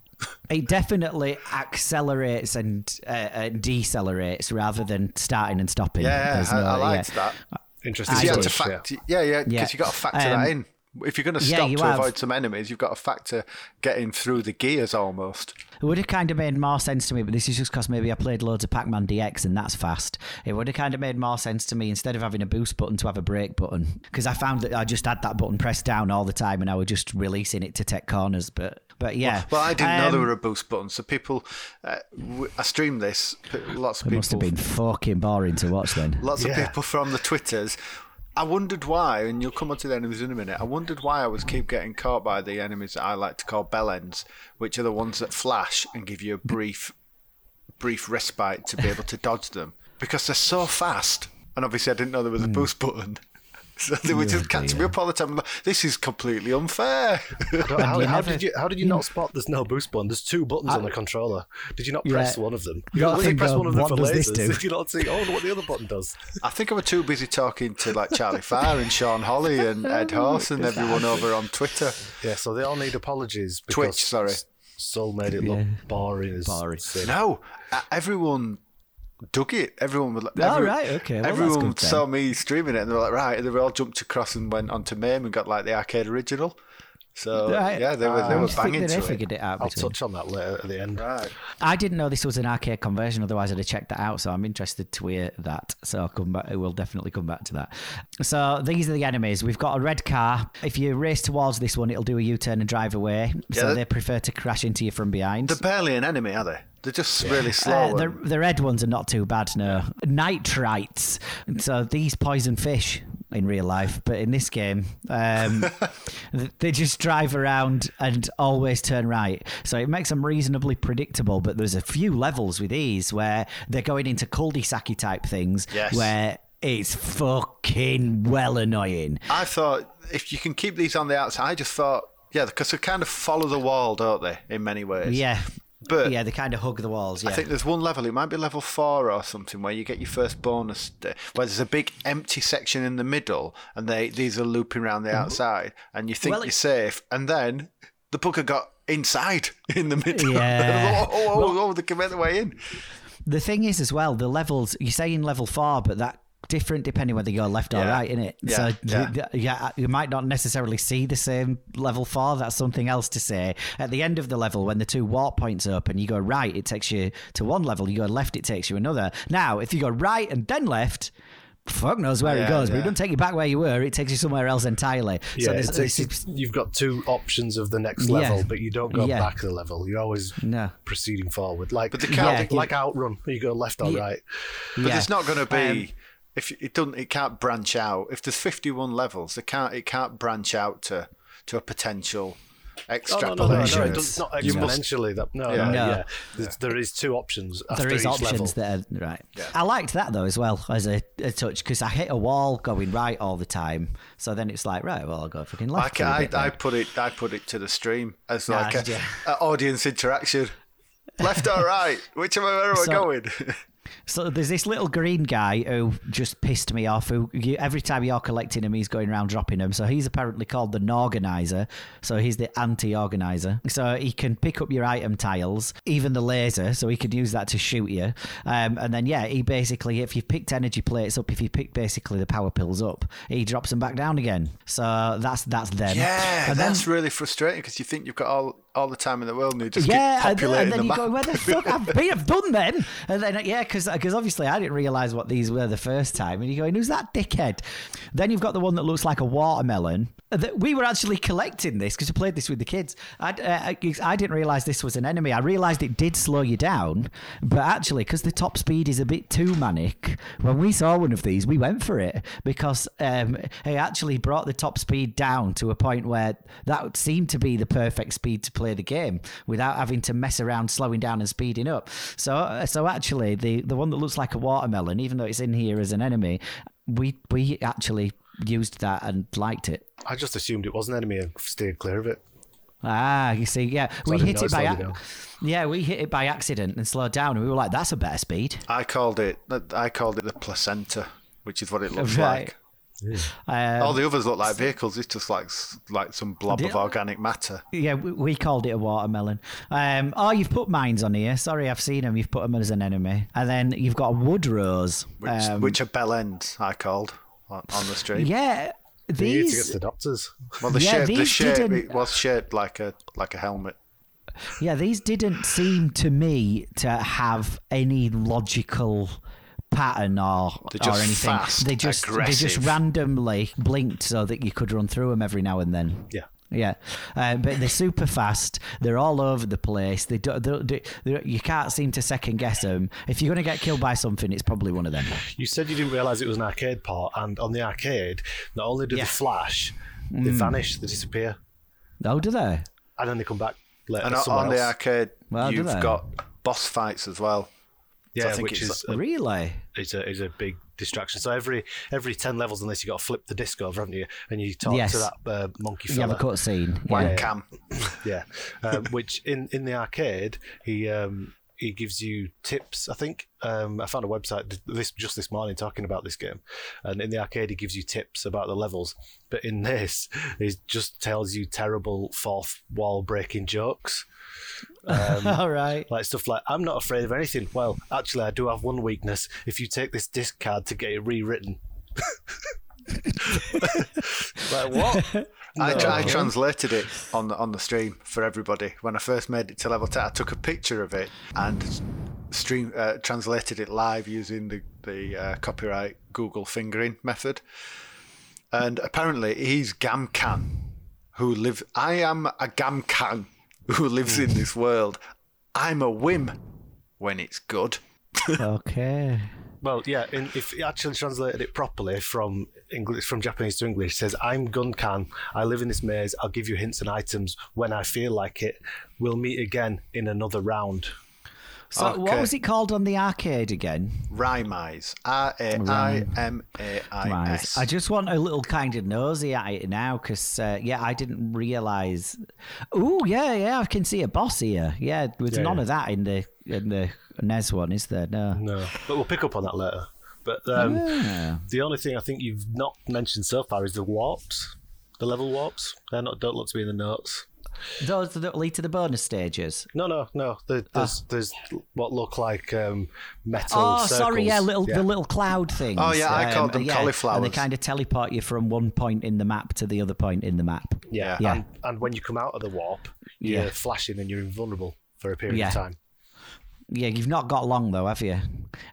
It definitely accelerates and uh, uh, decelerates rather than starting and stopping. Yeah, There's I, no- I liked yeah. that. Interesting. You had to did, switch, yeah. factor, yeah, yeah, because Yeah. you got to factor Um, that in. If you're going to stop you to have. avoid some enemies, you've got to factor getting through the gears almost. It would have kind of made more sense to me, but this is just because maybe I played loads of Pac Man DX and that's fast. It would have kind of made more sense to me instead of having a boost button to have a brake button. Because I found that I just had that button pressed down all the time and I was just releasing it to take corners. But but yeah. Well, I didn't know there Um, were a boost button, so people. Uh, w- I streamed this. Lots of It people. must have been fucking boring to watch then. Lots of people from the Twitters. I wondered why, and you'll come on to the enemies in a minute. I wondered why I was keep getting caught by the enemies that I like to call bellends, which are the ones that flash and give you a brief, brief respite to be able to dodge them because they're so fast. And obviously, I didn't know there was a hmm. boost button, so they were just catching me up all the time. I'm like, this is completely unfair. How, how never- did you how did you not spot there's no boost button? There's two buttons on the controller. Did you not press Yeah. one of them? You You only think, press one of them what for does this lasers. do? Did you not see? Oh, what the other button does? I think I was too busy talking to like Charlie Farr and Sean Holly and Ed Horse and everyone over on Twitter. Yeah, so they all need apologies. Twitch, sorry. Soul made it look Yeah. boring. As Boring. sin. No, everyone dug it. Everyone was like, Oh, every- right, okay, well, everyone good saw me streaming it, and they were like, right. And they all jumped across and went onto MAME and got like the arcade original. So Right. yeah, they were they were banging they to it. figured it out. I'll between- touch on that later at the end. Right. I didn't know this was an arcade conversion, otherwise I'd have checked that out. So I'm interested to hear that. So I'll come back. We'll definitely come back to that. So these are the enemies. We've got a red car. If you race towards this one, it'll do a U-turn and drive away. So Yeah. they prefer to crash into you from behind. They're barely an enemy, are they? They're just really Uh, slow. the, the red ones are not too bad, no. Nitrites. So these poison fish in real life, but in this game, um, they just drive around and always turn right. So it makes them reasonably predictable, but there's a few levels with these where they're going into cul-de-sac type things Yes. where it's fucking well annoying. I thought if you can keep these on the outside, I just thought yeah, because they kind of follow the wall, don't they? In many ways. Yeah. But yeah, they kind of hug the walls. Yeah. I think there's one level, it might be level four or something, where you get your first bonus, day, where there's a big empty section in the middle, and they these are looping around the mm-hmm. outside, and you think Well, you're safe, and then the bugger got inside in the middle. Yeah. oh, oh, oh, oh, they can make their way in. The thing is, as well, the levels you say in level four, but that different depending whether you're left or right in it. Yeah, So yeah. th- th- yeah, you might not necessarily see the same level four. That's something else to say. At the end of the level, when the two warp points open, you go right, it takes you to one level. You go left, it takes you another. Now, if you go right and then left. Fuck knows where Yeah, it goes, but it doesn't take you back where you were. It takes you somewhere else entirely. Yeah, so it takes- it's- you've got two options of the next Yeah. level, but you don't go Yeah. back the level. You're always No. proceeding forward. Like, But the Yeah, like, Outrun, you go left or Yeah. right. But yeah. there's not going to be. Um, if it doesn't, it can't branch out. If there's 51 levels, it can't. It can't branch out to to a potential Oh, extrapolation. no, no, no, no, it not exponentially. that, no, Yeah. no, No. yeah. There's, two options. There is options level. there, right? Yeah. I liked that though as well as a, a touch because I hit a wall going right all the time. So then it's like, right, well, I'll go fucking left. ca- for a I, bit I put it I put it to the stream as like did you? a, a audience interaction. Left or right? Which way are we So- going? So there's this little green guy who just pissed me off. Who you, every time you're collecting him, he's going around dropping them. So he's apparently called the Norganizer. So he's the anti-organizer. So he can pick up your item tiles, even the laser. So he could use that to shoot you. Um, and then yeah, he basically, if you've picked energy plates up, if you pick basically the power pills up, he drops them back down again. So that's that's them. yeah, and then that's really frustrating because you think you've got all all the time in the world and you just yeah, keep populating and then the you map. go, where the fuck have been? I've done then. And then, yeah, because obviously I didn't realise what these were the first time. And you're going, who's that dickhead? Then you've got the one that looks like a watermelon. That we were actually collecting this because we played this with the kids. I, uh, I didn't realise this was an enemy. I realised it did slow you down, but actually, because the top speed is a bit too manic, when we saw one of these, we went for it because um, it actually brought the top speed down to a point where that seemed to be the perfect speed to play the game without having to mess around slowing down and speeding up. So, uh, so actually, the the one that looks like a watermelon, even though it's in here as an enemy, we we actually used that and liked it. I just assumed it was an enemy and stayed clear of it. Ah, you see, yeah, So we hit it by ac- slowed you down. yeah, we hit it by accident and slowed down, and we were like, "That's a better speed." I called it I called it the placenta, which is what it looks Right. like. Um, All the others look like vehicles. It's just like like some blob of organic matter. Yeah, we, we called it a watermelon. Um, oh, you've put mines on here. Sorry, I've seen them. You've put them as an enemy, and then you've got a wood rose. Which, um, which are bell ends, I called on, on the street. yeah, You need to get the doctors. Well, the Yeah, shape, the these shape, didn't- it was shaped like a like a helmet. Yeah, these didn't seem to me to have any logical pattern or They're or anything. fast, they just they just randomly blinked so that you could run through them every now and then. Yeah. Yeah, um, but they're super fast. They're all over the place. They do, they, they, they, you can't seem to second guess them. If you're going to get killed by something, it's probably one of them. You said you didn't realise it was an arcade part, and on the arcade, not only do Yeah. they flash, they vanish, they disappear, Oh, do they? and then they come back later. And on- somewhere on the arcade, Well, you've got boss fights as well. yeah, I think which it's is a, Really? Is a is a big distraction. So every every ten levels unless this, you got to flip the disc over, haven't you? And you talk Yes. to that uh, monkey You have a cutscene. One Yeah. cam. yeah, um, which in in the arcade he um, he gives you tips. I think um, I found a website this just this morning talking about this game, and in the arcade he gives you tips about the levels. But in this, he just tells you terrible fourth wall breaking jokes. Um, All right. like stuff like I'm not afraid of anything. Well, actually, I do have one weakness. If you take this disc card to get it rewritten, like what? I, No. I translated it on the on the stream for everybody when I first made it to level ten. I took a picture of it and stream uh, translated it live using the the uh, copyright Google fingering method. And apparently, he's Gamkan, who lives. I am a Gamkan who lives in this world. I'm a whim when it's good. Okay. Well, yeah. In, if you actually translated it properly from English, from Japanese to English, it says, "I'm Gunkan. I live in this maze. I'll give you hints and items when I feel like it. We'll meet again in another round." So what was it called on the arcade again? Raimais. R A I M A I Right. Just want a little kind of nosy at it now because, uh, yeah, I didn't realise. Oh, yeah, yeah, I can see a boss here. Yeah, there's Yeah, none yeah. of that in the in the NES one, is there? No. No, but we'll pick up on that later. But um, Ah. the only thing I think you've not mentioned so far is the warps, the level warps. They're not don't look to be in the notes. Those that lead to the bonus stages. No, no, no. There, there's there's what look like um, metal. Oh, sorry, yeah, circles. little the little cloud things. Oh, yeah, I called them And they kind of teleport you from one point in the map to the other point in the map. Yeah, Yeah. And, and when you come out of the warp, you're Yeah. flashing and you're invulnerable for a period Yeah. of time. Yeah, you've not got long though, have you?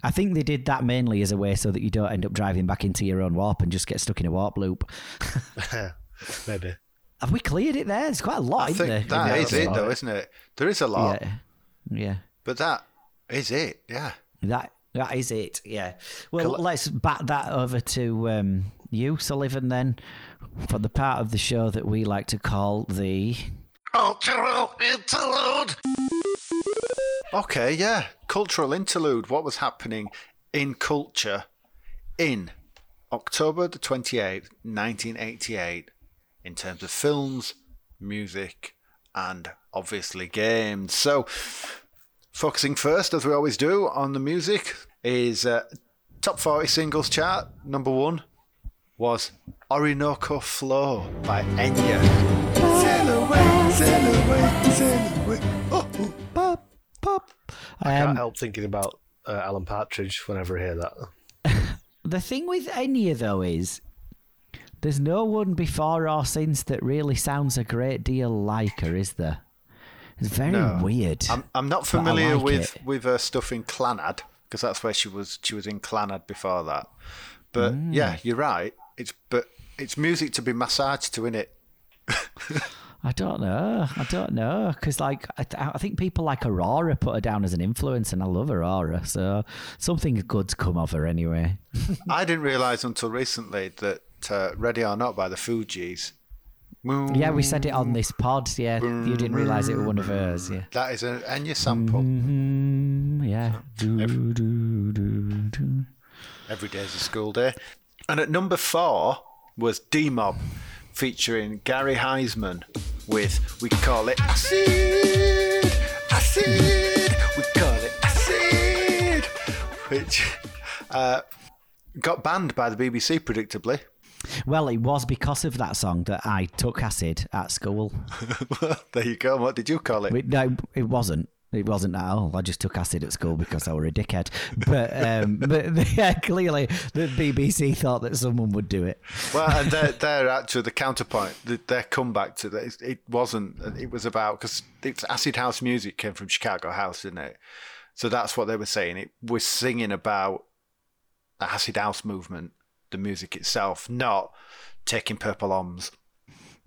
I think they did that mainly as a way so that you don't end up driving back into your own warp and just get stuck in a warp loop. Maybe. Have we cleared it there? There's quite a lot I in think there. in that there. is it, though, isn't it? There is a lot, Yeah, yeah. but that is it. Yeah. That that is it. Yeah. Well, Coll- let's back that over to um, you, Sullivan, then, for the part of the show that we like to call the. Cultural interlude. Okay, yeah. Cultural interlude. What was happening in culture in October the 28th, 1988, in terms of films, music, and obviously games. So, focusing first, as we always do, on the music, is uh, top 40 singles chart. Number one was Orinoco Flow by Enya. Sail away, sail away, sail away. Oh, Pop, pop. Can't Um, help thinking about uh, Alan Partridge whenever I hear that. the thing with Enya though is there's no one before or since that really sounds a great deal like her, is there? It's very No. weird. I'm, I'm not familiar like with, it. with her stuff in Clannad because that's where she was. She was in Clannad before that. But Mm. yeah, you're right. It's but it's music to be massaged to, innit? I don't know. I don't know because like I, I think people like Aurora put her down as an influence, and I love Aurora, so something good's come of her anyway. I didn't realise until recently that uh, "Ready or Not" by the Fugees. Yeah, we said it on this pod. Yeah, you didn't realise it was one of hers. Yeah. That is an Enya sample. Mm, yeah. Do, do, do, do. Every day's a school day. And at number four was D Mob featuring Gary Haisman with We Call It Acid, Acid, We Call It Acid, which uh, got banned by the BBC, predictably. Well, it was because of that song that I took acid at school. there you go. What did you call it? Wait, no, it wasn't. It wasn't at all. I just took acid at school because I were a dickhead. But um, but yeah, clearly the BBC thought that someone would do it. Well, and they're, actually the counterpoint, their comeback to that. It wasn't, it was about, because it's acid house music came from Chicago House, didn't it? So that's what they were saying. It was singing about the acid house movement, the music itself, not taking purple oms.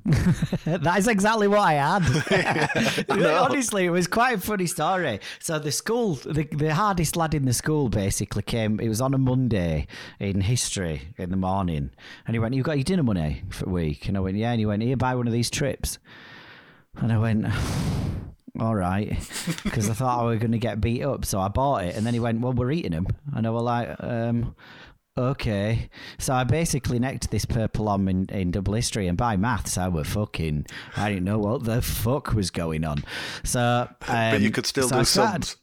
that is exactly what I had. Honestly, it was quite a funny story. So the school, the, the hardest lad in the school basically came. It was on a Monday in history in the morning, and he went, "You got your dinner money for a week?" And I went, "Yeah." And he went, "Here, buy one of these trips." And I went. All right, because I thought I were going to get beat up, so I bought it. And then he went, "Well, we're eating them," and I was like, um, Okay, so I basically necked this purple om in, in double history, and by maths, I were fucking. I didn't know what the fuck was going on. So, um, but you could still so do sums.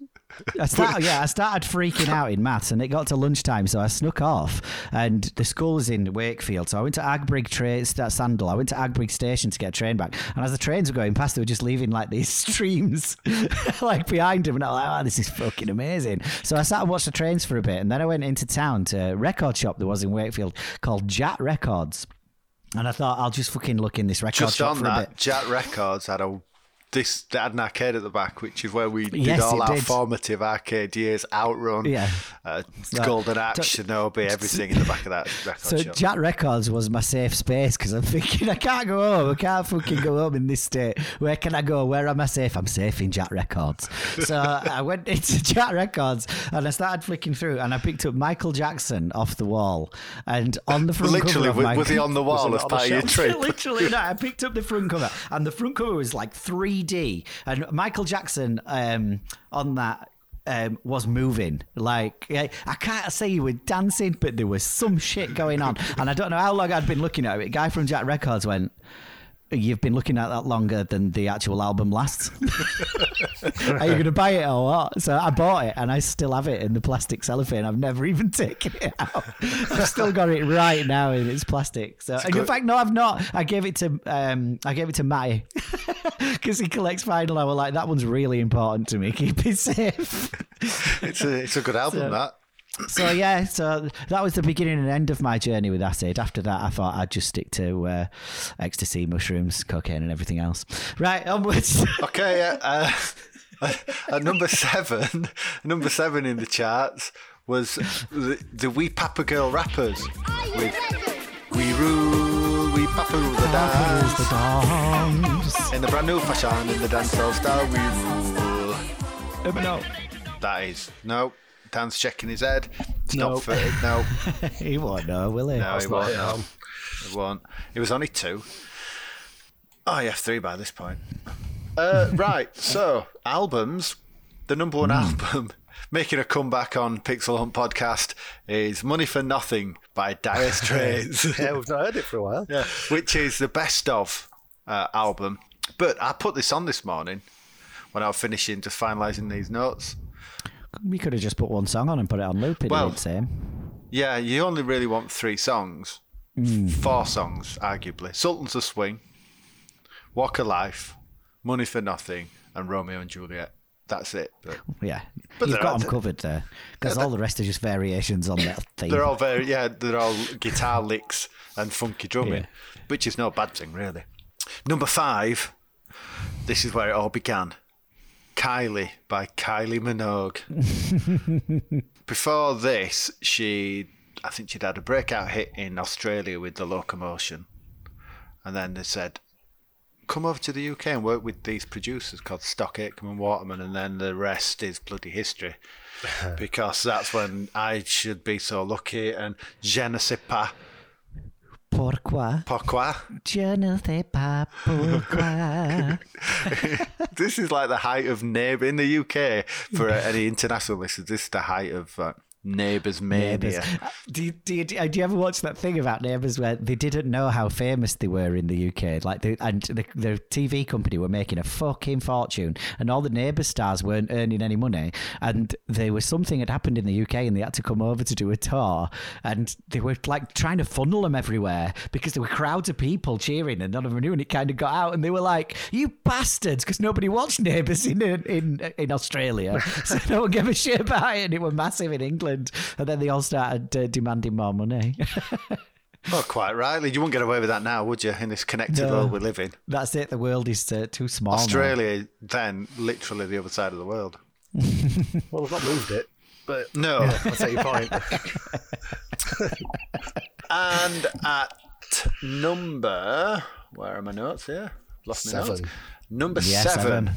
I started, yeah, I started freaking out in maths, and it got to lunchtime, so I snuck off. And the school was in Wakefield, so I went to Agbrigg train, Sandal. I went to Agbrigg station to get a train back, and as the trains were going past, they were just leaving like these streams, like behind them, and I was like, "Oh, this is fucking amazing." So I sat and watched the trains for a bit, and then I went into town to a record shop that was in Wakefield called Jat Records. And I thought I'll just fucking look in this record Just shop on for a bit. that, Jet Records had a this they had an arcade at the back, which is where we did Yes, all our did. formative arcade years. Outrun, Yeah. uh, Like, Golden Axe, Shinobi, everything in the back of that record So shop. Jack Records was my safe space because I'm thinking I can't go home. I can't fucking go home in this state. Where can I go? Where am I safe? I'm safe in Jack Records. So I went into Jack Records and I started flicking through and I picked up Michael Jackson off the wall and on the front Literally, cover of was, my was he on the wall as part of your trip? Literally, no. I picked up the front cover, and the front cover was like 3D, and Michael Jackson um, on that. Um, was moving like I I can't say he was dancing, but there was some shit going on, and I don't know how long I'd been looking at it. Guy from Jack Records went, "You've been looking at that longer than the actual album lasts. Are you going to buy it or what?" So I bought it, and I still have it in the plastic cellophane. I've never even taken it out. I've still got it right now in its plastic. So in good- fact, no, I've not. I gave it to um, I gave it to Matty because he collects vinyl. I was like, that one's really important to me. Keep it safe. it's a it's a good album So- that. So yeah, so that was the beginning and end of my journey with acid. After that, I thought I'd just stick to uh, ecstasy, mushrooms, cocaine, and everything else. Right, onwards. Okay, yeah. Uh, at number seven, number seven in the charts was the, the Wee Papa Girl rappers with We Rule, We Papa Rule the Dance. the dogs. In the brand new fashion, in the dancehall style, we rule. No, That is no. Dan's checking his head. It's No. not fitted. No, he won't know, will he? no, he won't. hit No. He won't. It was only two. Oh, yeah, three by this point. Uh, right, so albums. The number one album making a comeback on Pixel Hunt podcast is Money for Nothing by Dire Straits. Yeah, we've not heard it for a while. yeah, which is the best of uh, album. But I put this on this morning when I was finishing, just finalising these notes. We could have just put one song on and put it on loop. It Well- ain't same. Yeah, you only really want three songs. Hmm. Four songs, arguably. Sultans of Swing, Walk of Life, Money for Nothing, and Romeo and Juliet. That's it. But Yeah, But you've got them covered there because all the rest are just variations on that theme. they're all very, yeah, they're all guitar licks and funky drumming, Yeah. which is no bad thing, really. Number five, this is where it all began. Kylie by Kylie Minogue. Before this, she, I think she'd had a breakout hit in Australia with The Locomotion. And then they said, come over to the UK and work with these producers called Stock Aitken and Waterman, and then the rest is bloody history. because that's when I should be so lucky and je ne sais pas Pourquoi? pourquoi. Je ne sais pas pourquoi. this is like the height of neighbour in the UK for any international listeners. This is the height of uh, neighbours Neighbours. Uh, do you, do, you, do you ever watch that thing about neighbours where they didn't know how famous they were in the UK? Like, they, and the, the TV company were making a fucking fortune, and all the neighbour stars weren't earning any money. And there was something had happened in the UK, and they had to come over to do a tour, and they were like trying to funnel them everywhere because there were crowds of people cheering, and none of them knew. And it kind of got out, and they were like, "You bastards!" Because nobody watched Neighbours in in in Australia, so no one gave a shit about it, and it were massive in England. And then they all started uh, demanding more money. Oh, quite rightly. You wouldn't get away with that now, would you, in this connected No. world we live in? That's it. The world is uh, too small. now. Australia, then, literally the other side of the world. Well, we've not moved it, but No. yeah, I take your point. And at number, where are my notes here? Lost my notes. Number Yeah, seven, seven.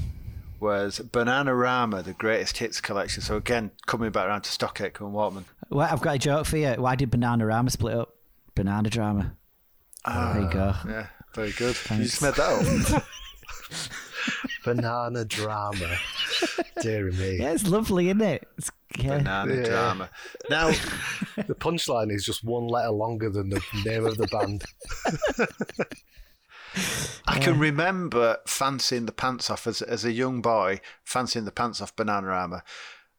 Was Bananarama, the greatest hits collection. So again, coming back around to Stock Aitken and Waterman. Well, I've got a joke for you. Why did Bananarama split up? Banana drama. Oh, there you go. Ah, yeah, very good. You just made that up. Banana drama. Dear me. Yeah, it's lovely, isn't it? It's, yeah. Banana Yeah. drama. Now, The punchline is just one letter longer than the name of the band. I can remember fancying the pants off as, as a young boy, fancying the pants off Banana Bananarama.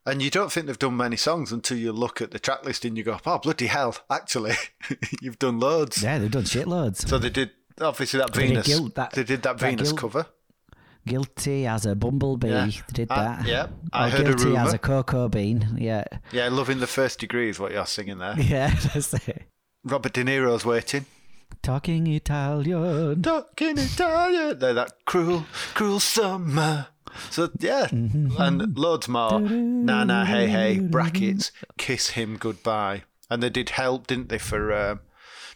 And you don't think they've done many songs until you look at the track list and you go, oh, bloody hell, actually, you've done loads. Yeah, they've done shitloads. So they did, obviously, that They did Venus. Guilt- that- they did that, that Venus Guilt- cover. Guilty as a bumblebee. Yeah. They did Uh, that. yeah, I Or heard a guilty rumour. as a cocoa bean. Yeah. Yeah, loving the first degree is what you're singing there. Yeah, that's it. Robert De Niro's waiting. Talking Italian. Talking Italian. They're that cruel, cruel summer. So yeah, and loads more. Na na hey hey brackets. Kiss him goodbye. And they did help, didn't they? For um,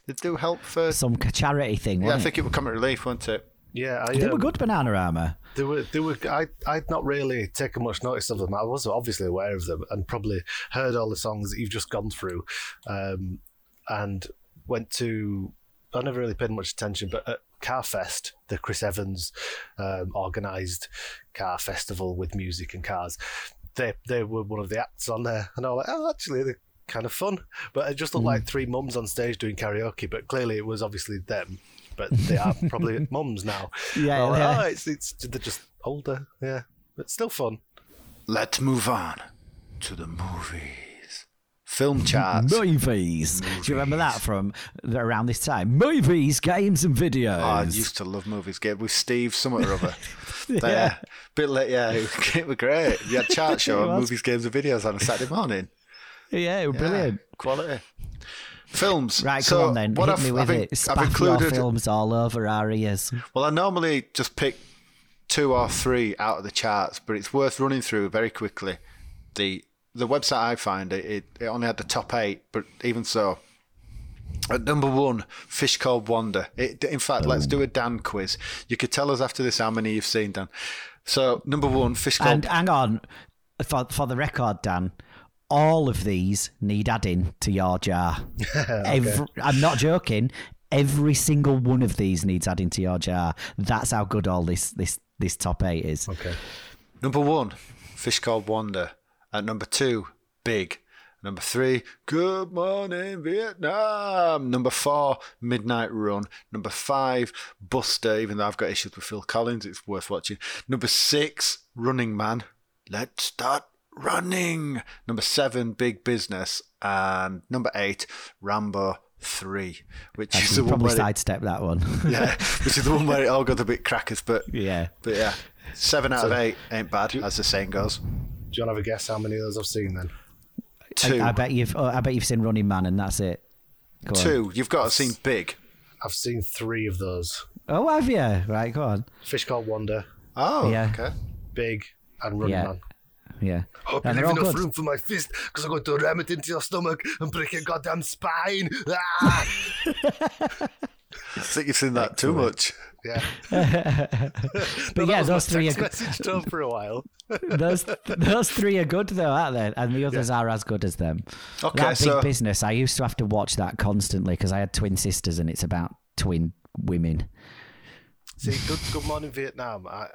they do help for? Some charity thing, Yeah, I think it would Comic Relief, wouldn't it? Yeah, I, it? They were um, good Bananarama. They were, they were. I, I'd not really taken much notice of them. I was obviously aware of them and probably heard all the songs that you've just gone through, um, and went to. I never really paid much attention, but at Carfest, the Chris Evans um, organised car festival with music and cars, they they were one of the acts on there, and I was like, oh, actually, they're kind of fun. But it just looked like three mums on stage doing karaoke, but clearly it was obviously them. But they are probably mums now. Yeah, like, yeah. oh, it's, it's they're just older, yeah, but still fun. Let's move on to the movies. Film charts. Movies. Do you remember that from around this time? Movies, games, and videos. Oh, I used to love movies. Get with Steve something or other. yeah. Bit late, yeah. It was great. You had chart show and movies, games, and videos on a Saturday morning. yeah, it were brilliant. Quality. Films. Right, so come on then. What Hit I've, me with I've, it. I've included. films all over our ears. Well, I normally just pick two or three out of the charts, but it's worth running through very quickly. The the website I find it, it, it only had the top eight, but even so, at number one, Fish Called Wanda. It, in fact, let's do a Dan quiz. You could tell us after this how many you've seen, Dan. So number one, Fish Called. And hang on, for for the record, Dan, all of these need adding to your jar. Every, I'm not joking. Every single one of these needs adding to your jar. That's how good all this this this top eight is. Okay. Number one, Fish Called Wanda. At number two, Big. Number three, Good Morning Vietnam. Number four, Midnight Run. Number five, Buster. Even though I've got issues with Phil Collins, it's worth watching. Number six, Running Man. Let's start running. Number seven, Big Business. And number eight, Rambo 3, which is the Actually, one probably where it, sidestep that one. yeah, which is the one where it all got a bit crackers. But yeah. but yeah, seven out of eight ain't bad, as the saying goes. Do you want to have a guess how many of those I've seen then? Two, I, I bet you've. Oh, I bet you've seen Running Man, and that's it. Go on. two. You've got to see big. I've seen three of those. Oh, have you? Right, go on. Fish Called Wanda, Oh, Yeah. okay. Big, and Running Yeah. Man. Yeah. Hope And you they're leave enough good. room for my fist because I'm going to ram it into your stomach and break your goddamn spine. Ah! I think you've seen that too much. Yeah. But yeah, those three are good. message tone for a while. those those three are good though, aren't they? And the others are as good as them. Okay, that big so- business. I used to have to watch that constantly because I had twin sisters, and it's about twin women. See, Good, good Morning Vietnam. I,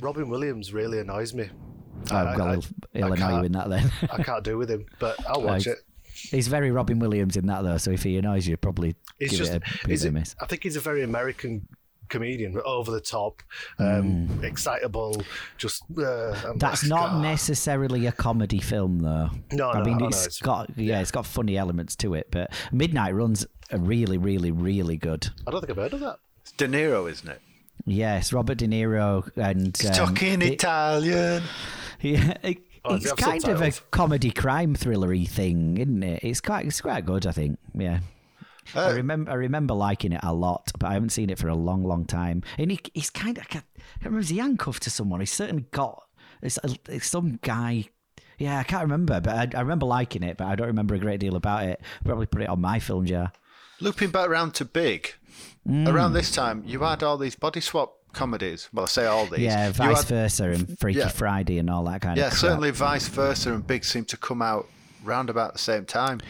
Robin Williams really annoys me. Oh, I- well, I- he'll, annoy you can't- in that then. I can't do with him, but I'll watch Right. it. he's very Robin Williams in that though, so if he annoys you, probably He's give just, it a a- a miss. I think he's a very American comedian, over the top, um, Hmm. excitable. Just uh, That's like, not "God." necessarily a comedy film, though. No, I no, mean I know, it's it's- got yeah, it's got funny elements to it, but Midnight Run's a really, really, really good. I don't think I've heard of that. It's De Niro, isn't it? Yes, Robert De Niro and um, Talking it- Italian. Yeah, it- Oh, it's it have kind of a comedy crime thrillery thing, isn't it? It's quite it's quite good, I think. Yeah. I Uh, remember I remember liking it a lot, but I haven't seen it for a long, long time. And he, he's kind of I can't, I remember is he handcuffed to someone? He's certainly got it's, it's some guy. Yeah, I can't remember, but I, I remember liking it, but I don't remember a great deal about it. Probably put it on my film jar. Looping back around to Big, Mm. around this time, you had all these body swap comedies. Well, I say all these. Yeah, vice had- versa and Freaky Yeah. Friday and all that kind Yeah, of Yeah, certainly vice versa and Big seem to come out round about the same time.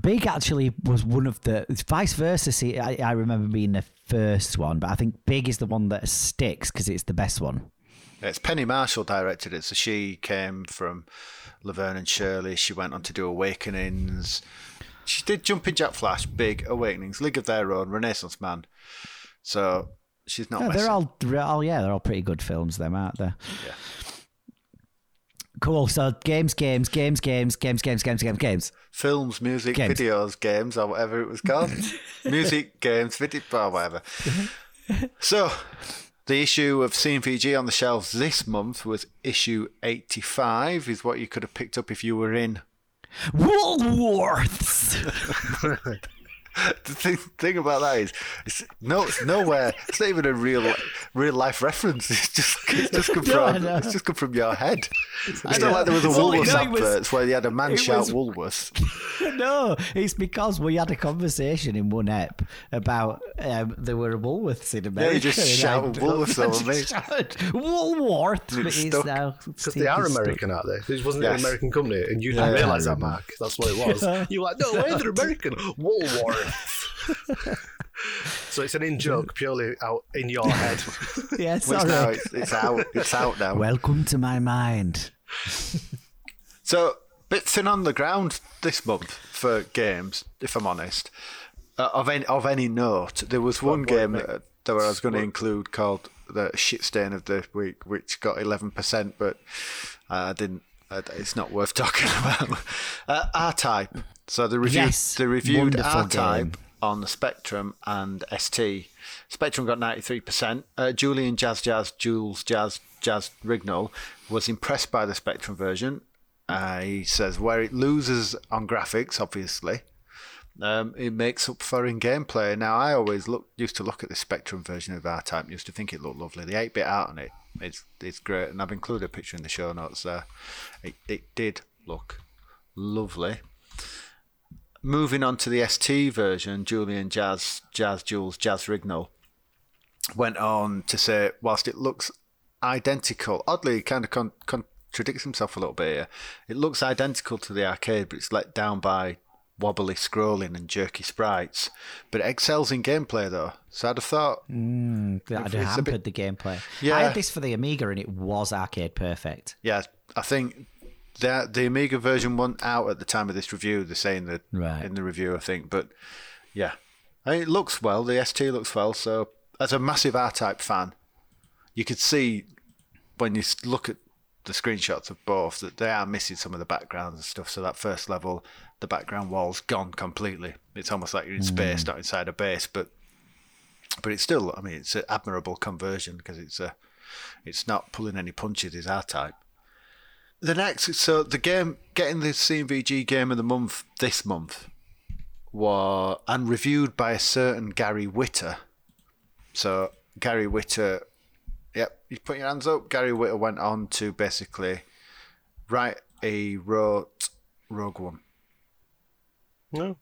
Big actually was one of the vice versa. See, I, I remember being the first one, but I think Big is the one that sticks because it's the best one. It's Penny Marshall directed it, so she came from Laverne and Shirley. She went on to do Awakenings. She did Jumping Jack Flash, Big, Awakenings, League of Their Own, Renaissance Man. So she's not. Messing. they're all, they're all, yeah, they're all pretty good films, them, aren't they? Yeah. Cool. So games, games, games, games, games, games, games, games, games. films, music, Games. videos, games, or whatever it was called. music, games, video, or whatever. so, the issue of CMVG on the shelves this month was issue 85, is what you could have picked up if you were in. Woolworths. The thing, thing about that is, it's, no, it's nowhere. It's not even a real, real life reference. It's just, it's just come from, know. it's just come from your head. It's know. not like there was a Well, Woolworths know, it was- adverts where you had a man shout was- Woolworths. no, it's because we had a conversation in one ep about um, there were Woolworths in America. just and I- shouted Woolworths I over me. Woolworths, but It's it's now Because they are it's stuck. American, aren't they? It wasn't Yes. an American company, and you didn't yeah. realise that, Mark. That's what it was. you were like, no way, they're American. Woolworths. so it's an in joke purely out in your head. Yeah, Well, it's, now, sorry. it's, it's out. It's out now. Welcome to my mind. So, bits in on the ground this month for games, if I'm honest. Uh, of any of any note, there was one what game make- that, that I was going to include called the shit stain of the week, which got 11%, but I didn't. It's not worth talking about. Uh, R-Type. So they reviewed, Yes, they reviewed R-Type on the Spectrum and ST. Spectrum got 93%. Uh, Julian Jaz Jaz, Jules Jaz Jaz Rignall was impressed by the Spectrum version. Uh, he says where it loses on graphics, obviously, um, it makes up for in gameplay. Now, I always look used to look at the Spectrum version of R-Type and used to think it looked lovely. The 8-bit art on it, it's, it's great. And I've included a picture in the show notes there. It, it did look lovely. Moving on to the ST version, Julian Jaz, Jaz Jules, Jaz Rignall went on to say, whilst it looks identical, oddly, kind of con- contradicts himself a little bit here. It looks identical to the arcade, but it's let down by wobbly scrolling and jerky sprites, but it excels in gameplay though. So I'd have thought, hmm, That had It's a hampered bit- the gameplay. Yeah. I had this for the Amiga and it was arcade perfect. yeah, I think the the Amiga version wasn't out at the time of this review. They're saying that Right. in the review, I think, but yeah, I mean, it looks well. The ST looks well. So as a massive R-Type fan, you could see when you look at the screenshots of both that they are missing some of the backgrounds and stuff. So that first level, the background wall's gone completely. It's almost like you're in space, not inside a base. But but it's still, I mean, it's an admirable conversion because it's a, it's not pulling any punches. It's R-Type. The next, so the game, getting the CMVG game of the month this month, was and reviewed by a certain Gary Whitta. So Gary Whitta, yep, you put your hands up. Gary Whitta went on to basically write a wrote Rogue One. No.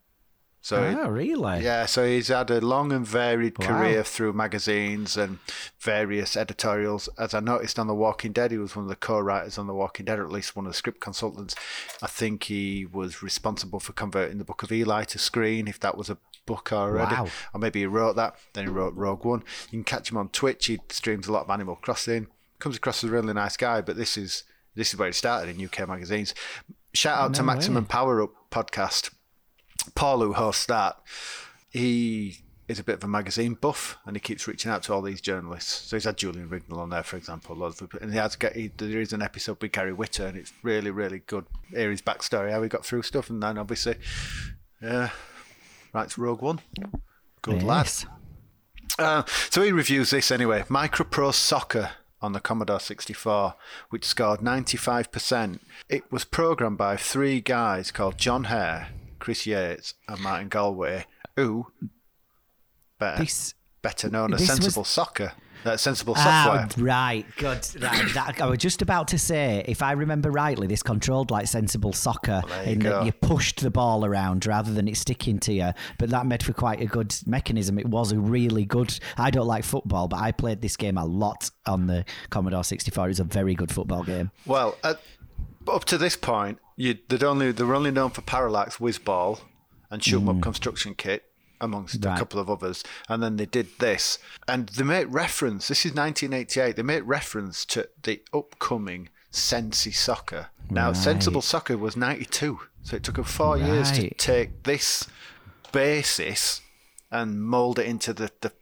So oh, really? yeah, so he's had a long and varied Wow. career through magazines and various editorials. As I noticed on The Walking Dead, he was one of the co-writers on The Walking Dead, or at least one of the script consultants. I think he was responsible for converting the Book of Eli to screen, if that was a book already. Wow. Or maybe he wrote that, then he wrote Rogue One. You can catch him on Twitch. He streams a lot of Animal Crossing. Comes across as a really nice guy, but this is this is where he started in UK magazines. Shout out to No way. Maximum Power Up podcast. Paul, who hosts that, he is a bit of a magazine buff, and he keeps reaching out to all these journalists. So he's had Julian Rignall on there, for example, loads of, and he has get. He, there is an episode with Gary Whitta, and it's really, really good. Hear his backstory, how he got through stuff, and then obviously, yeah, writes Rogue One. Good lad. Uh, so he reviews this anyway. Microprose Soccer on the Commodore 64, which scored 95%. It was programmed by three guys called Jon Hare, Chris Yates, and Martin Galway, who better, This better known as this was- Sensible Soccer, uh, Sensible Ah, Software. right, good. Right, that, I was just about to say, if I remember rightly, this controlled like sensible soccer you in go. that you pushed the ball around rather than it sticking to you. But that made for quite a good mechanism. It was a really good. I don't like football, but I played this game a lot on the Commodore 64. It was a very good football game. Well, at, up to this point, you, they'd only they were only known for Parallax, Wizball, and Shoot 'em Up Construction Kit, amongst a Mm. Couple of others. And then they did this, and they make reference. This is 1988. They make reference to the upcoming Sensi Soccer. Now, Right. Sensible Soccer was 92, so it took them four years to take this basis and mold it into the. the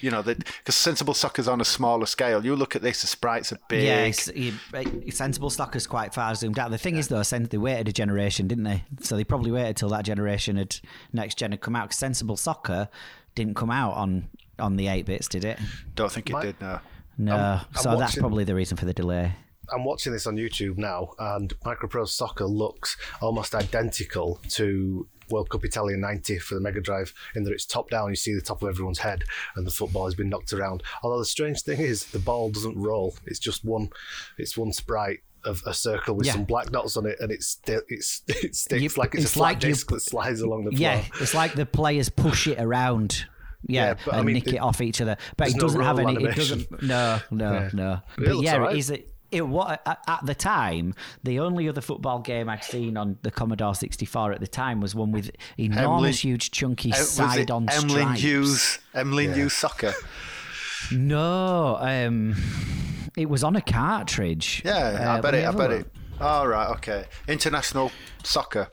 you know, because sensible soccer's on a smaller scale. You look at this; the sprites are big. Yeah, it's, you, it- sensible soccer's quite far zoomed out. The thing is, though, sen- they waited a generation, didn't they? So they probably waited till that generation had next gen had come out. 'cause sensible soccer didn't come out on on the eight bits, did it? Don't think it My- did. No. No. I'm so that's watching- probably the reason for the delay. I'm watching this on YouTube now, and Microprose Soccer looks almost identical to World Cup Italia 90 for the Mega Drive, in that it's top down, you see the top of everyone's head, and the football has been knocked around. Although the strange thing is, the ball doesn't roll; it's just one, it's one sprite of a circle with Yeah. some black dots on it, and it's sti- it's it sticks You- like it's, it's a flat like you- disc that slides along the floor. Yeah, it's like the players push it around. Yeah, Yeah, but I and mean, nick it, it- off each other, but it doesn't have roll any. It doesn't. No, no, Yeah. no. But yeah, alright. it is. It, it what at, at the time the only other football game I'd seen on the Commodore 64 at the time was one with enormous, Emlyn- huge, chunky Uh, was it side-on Emlyn stripes. Hughes, Emlyn Hughes soccer. No, um, it was on a cartridge. Yeah, I Uh, bet it. I have a bet look. it. All right, okay. International soccer.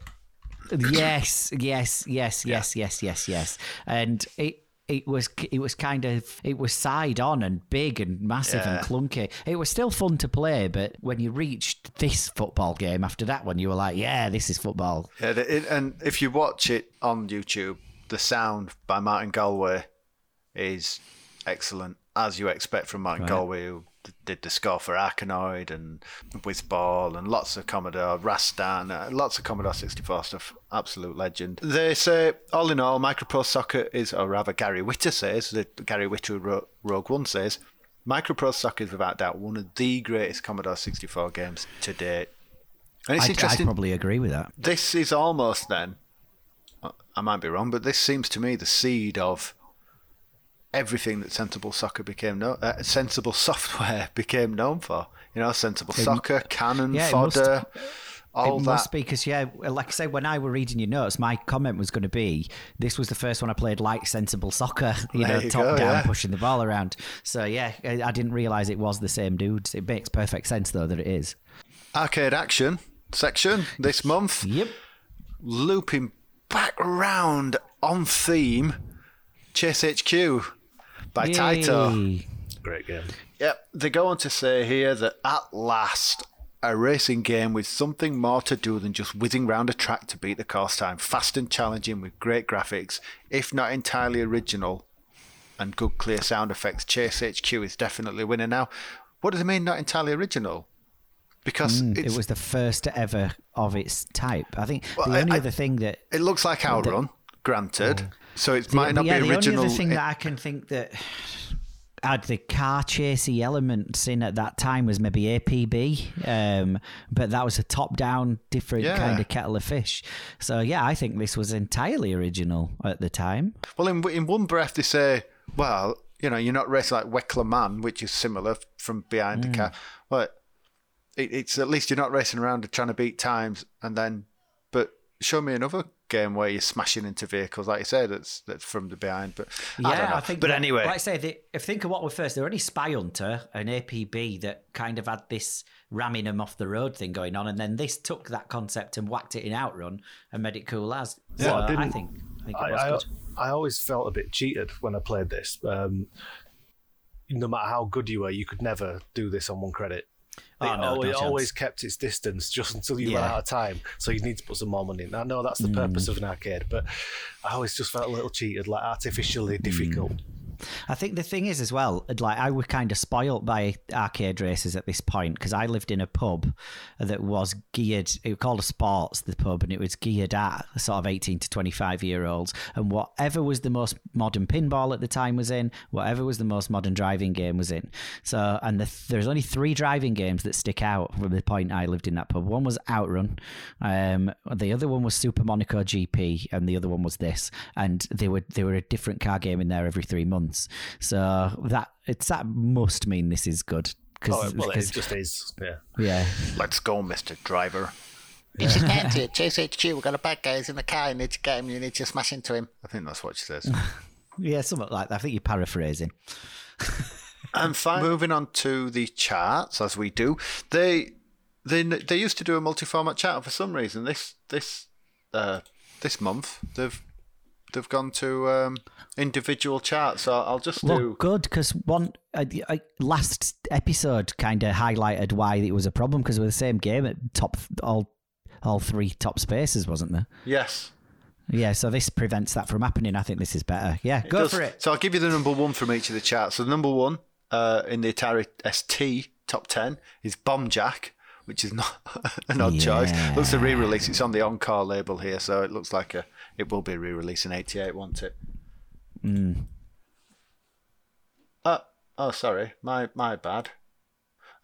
yes, yes, yes, yes, yes, yes, yes. And it it was it was kind of it was side on and big and massive Yeah. and clunky. It was still fun to play, but when you reached this football game after that one, you were like, yeah, this is football. Yeah, it, and if you watch it on YouTube, the sound by Martin Galway is excellent, as you expect from Martin Right. Galway, who did the score for Arkanoid and Wizball and lots of Commodore, Rastan, uh, lots of Commodore 64 stuff. Absolute legend. They say, all in all, Microprose Soccer is, or rather, Gary Whitta says, that Gary Whitta wrote Rogue One says, Microprose Soccer is without doubt one of the greatest Commodore 64 games to date. And it's I'd, I'd interesting probably agree with that. this is almost then I might be wrong, but this seems to me the seed of everything that sensible soccer became known, uh, sensible software became known for. You know, sensible soccer, Cannon, yeah, fodder, all it that. must be because yeah, like I say, when I were reading your notes, my comment was going to be this was the first one I played like sensible soccer, you There know, you top go, down, yeah. pushing the ball around. So yeah, I, I didn't realize it was the same dude. It makes perfect sense though that it is. Arcade action section this month. Yep. looping back around on theme Chase HQ by Taito. Great game. Yep, they go on to say here that at last, a racing game with something more to do than just whizzing round a track to beat the course time. Fast and challenging with great graphics, if not entirely original, and good clear sound effects. Chase HQ is definitely winning now. What does it mean, not entirely original? Because Mm, it's, it was the first ever of its type. I think Well, the only I- other thing that it looks like Outrun, granted. So it might not yeah, be the only other thing in- that I can think that had the car chasey elements in at that time was maybe APB, um, but that was a top-down, different Yeah. kind of kettle of fish. So yeah, I think this was entirely original at the time. Well, in in one breath they say, well, you know, you're not racing like WEC Le Mans, which is similar from behind the car. But it, it's at least you're not racing around trying to beat times, and then, but show me another game where you're smashing into vehicles, like you said, that's that's from the behind. But yeah, I don't know. think. but that- anyway, like I say, the, if think of what were first, there were only Spy Hunter and APB that kind of had this ramming them off the road thing going on, and then this took that concept and whacked it in Outrun and made it cool as. So Yeah, I I didn't- think. I think it I, was I, good. I always felt a bit cheated when I played this. Um, no matter how good you were, you could never do this on one credit. Oh, it no, always, no always kept its distance just until you ran out of time. So you need to put some more money in. I know that's the mm. purpose of an arcade, but I always just felt a little cheated, like artificially mm. difficult. I think the thing is as well, like I was kind of spoilt by arcade races at this point because I lived in a pub that was geared. It was called a sports, the pub, and it was geared at sort of eighteen to twenty-five year olds. And whatever was the most modern pinball at the time was in. Whatever was the most modern driving game was in. So, and the, there's only three driving games that stick out from the point I lived in that pub. One was Outrun, um, the other one was Super Monaco GP, and the other one was this. And they were they were a different car game in there every three months. So that it's that must mean this is good. Oh, Cause, well, it 'cause- just is. Yeah. yeah, let's go, Mister Driver. You should get into it. Chase HQ. We've got a bad guy. He's in the car. You need to get him. You need to smash into him. I think that's what she says. yeah, something like that. I think you're paraphrasing. And fine. Moving on to the charts, as we do, they they they used to do a multi-format chart. and For some reason, this this uh, this month they've they've gone to um, individual charts. So I'll just Well, do. good because one uh, uh, last episode kind of highlighted why it was a problem because it was the same game at top all all three top spaces, wasn't there? Yes, Yeah, so this prevents that from happening. I think this is better. Yeah, go does. for it. So I'll give you the number one from each of the charts. So the number one uh, in the Atari ST top ten is Bomb Jack. Which is not an odd choice. Looks a re-release. It's on the Encore label here, so it looks like a it will be a re-release in '88, won't it? Oh, oh, sorry, my my bad.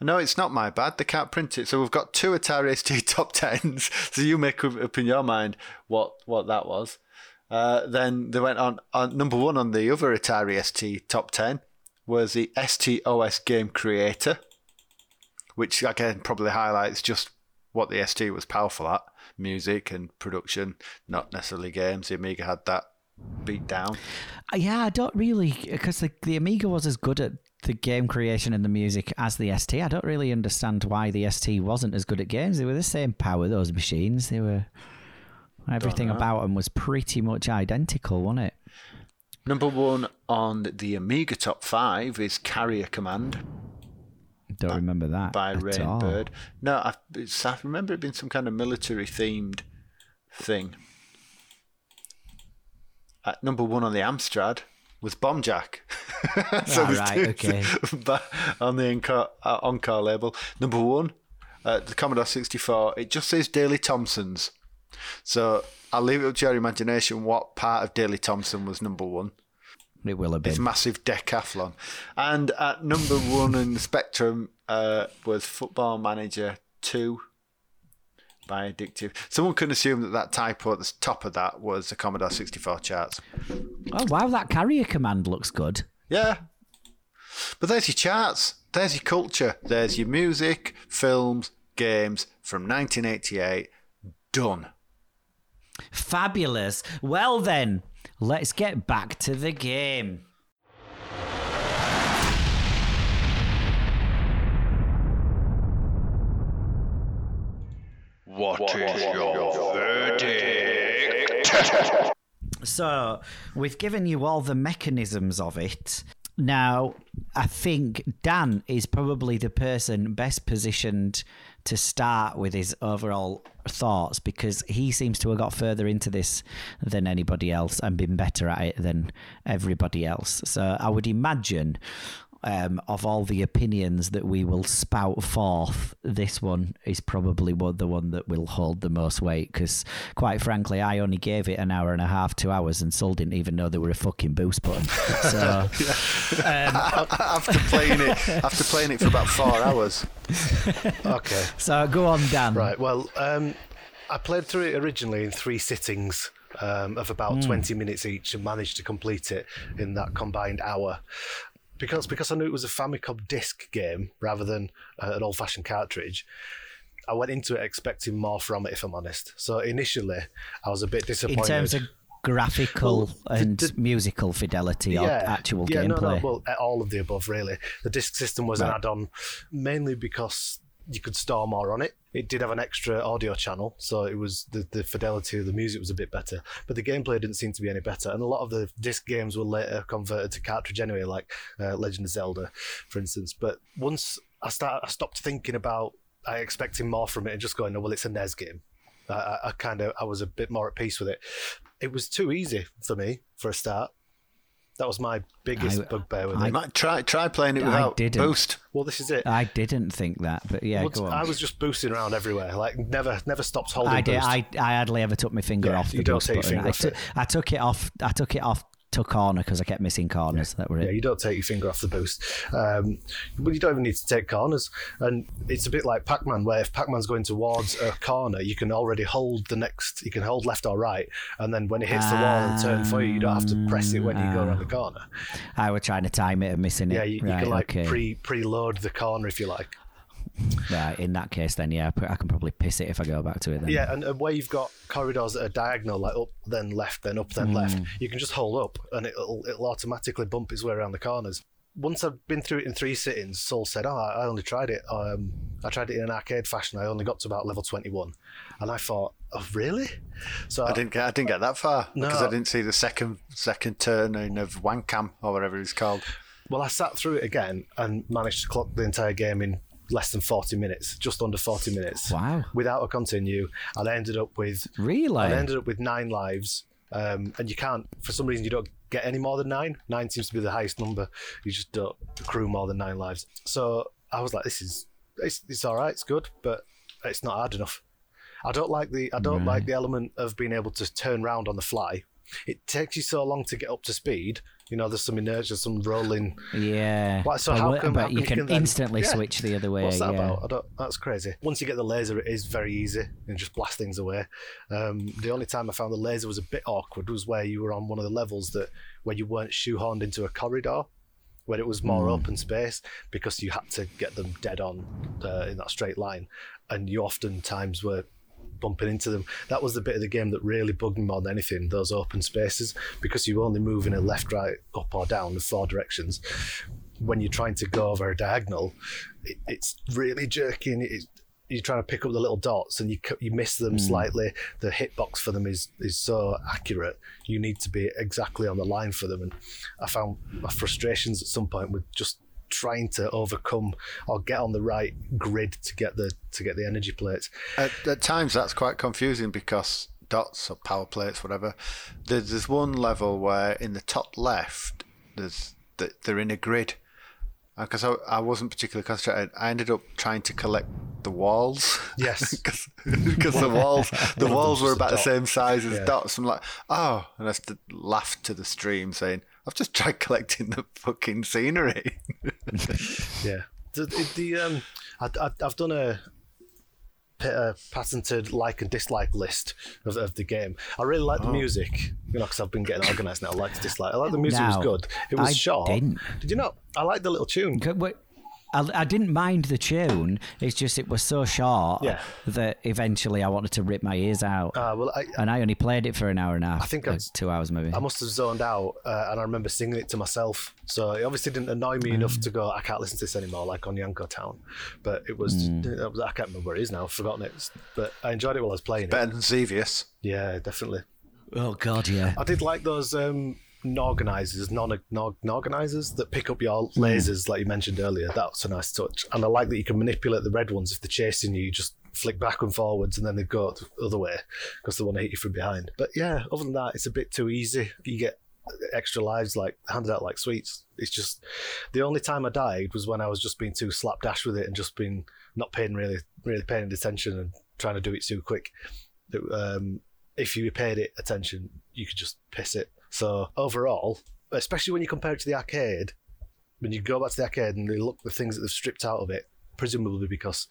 No, it's not my bad. They can't print it. So we've got two Atari ST top tens. So you make up up in your mind what what that was. Uh, then they went on, on number one on the other Atari ST top ten was the STOS Game Creator, which again probably highlights just what the ST was powerful at: music and production, not necessarily games. The Amiga had that beat down. Uh, Yeah, I don't really because the, the Amiga was as good at the game creation and the music as the ST. I don't really understand why the ST wasn't as good at games. They were the same power those machines. They were everything about them was pretty much identical, wasn't it? Number one on the Amiga top five is Carrier Command Don't remember that by. Rainbird. No, I, I remember it being some kind of military themed thing. At number one on the Amstrad was Bomb Jack. so Ah, right, okay. on the Encore, uh, Encore label. Number one, uh, the Commodore 64, it just says Daley Thompson's. So I'll leave it up to your imagination what part of Daley Thompson was number one. It will have It's been. massive decathlon. And at number one in the spectrum uh, was Football Manager 2 by Addictive. Someone could assume that that typo at the top of that was the Commodore 64 charts. Oh wow, that carrier command looks good. Yeah. But there's your charts. There's your culture. There's your music, films, games from 1988. Done. Fabulous. Well, then, let's get back to the game. What is your verdict? So, we've given you all the mechanisms of it. Now, I think Dan is probably the person best positioned to start with his overall thoughts because he seems to have got further into this than anybody else and been better at it than everybody else. So, I would imagine. Um, of all the opinions that we will spout forth, this one is probably one, the one that will hold the most weight. Because, quite frankly, I only gave it an hour and a half, two hours, and Sol didn't even know there were a fucking boost button. So, after playing it, after playing it for about four hours. Okay. so go on, Dan. Right. Well, um, I played through it originally in three sittings um, of about 20 minutes each and managed to complete it in that combined hour. Because because I knew it was a Famicom disc game rather than uh, an old-fashioned cartridge, I went into it expecting more from it. If I'm honest, so initially I was a bit disappointed. In terms of graphical Well, and the- musical fidelity or actual yeah, no, gameplay. no, well, uh, all of the above, really. The disc system was an add-on, mainly because you could store more on it. It did have an extra audio channel, so it was the, the fidelity of the music was a bit better, but the gameplay didn't seem to be any better. And a lot of the disc games were later converted to cartridge anyway, like uh, Legend of Zelda, for instance. But once I start, I stopped thinking about I expecting more from it and just going, oh, well, it's a NES game. I, I, I kind of I was a bit more at peace with it. It was too easy for me for a start. That was my biggest I- bugbear with I- it. Might try try playing it I without didn't. boost. Well, this is it. I didn't think that, but yeah, Well, go on. I was just boosting around everywhere, like never, never stopped holding I did. boost. I, I hardly ever took my finger Yeah, off the you don't boost take your button. finger off took- it. I took it off. I took it off to corner because I kept missing corners. That were yeah, you don't take your finger off the boost, um, but you don't even need to take corners. And it's a bit like Pac-Man, where if Pac-Man's going towards a corner, you can already hold the next. You can hold left or right, and then when it hits the wall and turn for you, you don't have to press it when you go around the corner. I was trying to time it and missing it. Yeah, you, you can like okay. pre preload the corner if you like. Right, in that case, then yeah, I can probably piss it if I go back to it. Then Yeah, and, and where you've got corridors that are diagonal, like up, then left, then up, then left, you can just hold up and it'll, it'll automatically bump its way around the corners. Once I've been through it in three sittings, Soul said, "Oh, I I only tried it. Um, I tried it in an arcade fashion. I only got to about level twenty-one," and I thought, "Oh, really?" So I didn't get I didn't get that far because I didn't see the second second turning of Wancam or whatever it's called. Well, I sat through it again and managed to clock the entire game in less than 40 minutes, just under 40 minutes. Wow. Without a continue. And I ended up with Really? I ended up with nine lives. Um, and you can't, for some reason, you don't get any more than nine. Nine seems to be the highest number. You just don't accrue more than nine lives. So I was like, this is, it's, it's all right, it's good, but it's not hard enough. I don't like the, I don't like the element of being able to turn round on the fly. It takes you so long to get up to speed. You know, there's some inertia, some rolling. Yeah. Well, so how come- but how you come you can, can then- instantly Yeah. switch the other way. What's that yeah. about? I don't. That's crazy. Once you get the laser, it is very easy and just blast things away. Um, the only time I found the laser was a bit awkward was where you were on one of the levels that where you weren't shoehorned into a corridor, where it was more open space because you had to get them dead on uh, in that straight line, and you oftentimes were bumping into them. That was the bit of the game that really bugged me more than anything. Those open spaces because you only move in a left, right, up or down in four directions when you're trying to go over a diagonal, it, it's really jerking. It, you're trying to pick up the little dots and you you miss them hmm. slightly. The hitbox for them is is so accurate. You need to be exactly on the line for them. And I found my frustrations at some point with just trying to overcome or get on the right grid to get the to get the energy plates. At, at times, that's quite confusing because dots or power plates, whatever. There's, there's one level where in the top left, there's th- they're in a grid. Uh, because I, I wasn't particularly concentrated, I ended up trying to collect the walls. Yes. because the walls the walls were about the dot. same size as Yeah. dots. I'm like, oh, and I laughed to the stream saying, I've just tried collecting the fucking scenery. Yeah. The, the, the um, I, I, I've done a, a patented like and dislike list of, of the game. I really like the music, you know, because I've been getting organised now. I like to dislike. I like the music Now, was good. It was I short. didn't. Did you not? I like the little tune. Okay, wait. I, I didn't mind the tune. It's just it was so short Yeah. that eventually I wanted to rip my ears out. Uh, well, I, and I only played it for an hour and a half. I think like I've- two hours maybe. I must have zoned out, uh, and I remember singing it to myself. So it obviously didn't annoy me enough to go, I can't listen to this anymore, like on Yanko Town. But it was, it was- I can't remember where it is now, I've forgotten it. But I enjoyed it while I was playing it. Better than Xevious. Yeah, definitely. oh god, yeah. I did like those um, organizers, non organizers that pick up your lasers, like you mentioned earlier. That's a nice touch. And I like that you can manipulate the red ones if they're chasing you. You just flick back and forwards, and then they go the other way because they want to hit you from behind. But yeah, other than that, it's a bit too easy. You get extra lives like handed out like sweets. It's just the only time I died was when I was just being too slapdash with it and just being not paying really really paying attention and trying to do it too quick. That, Um, if you paid it attention, you could just piss it. So overall, especially when you compare it to the arcade, when you go back to the arcade and they look the things that they've stripped out of it, presumably because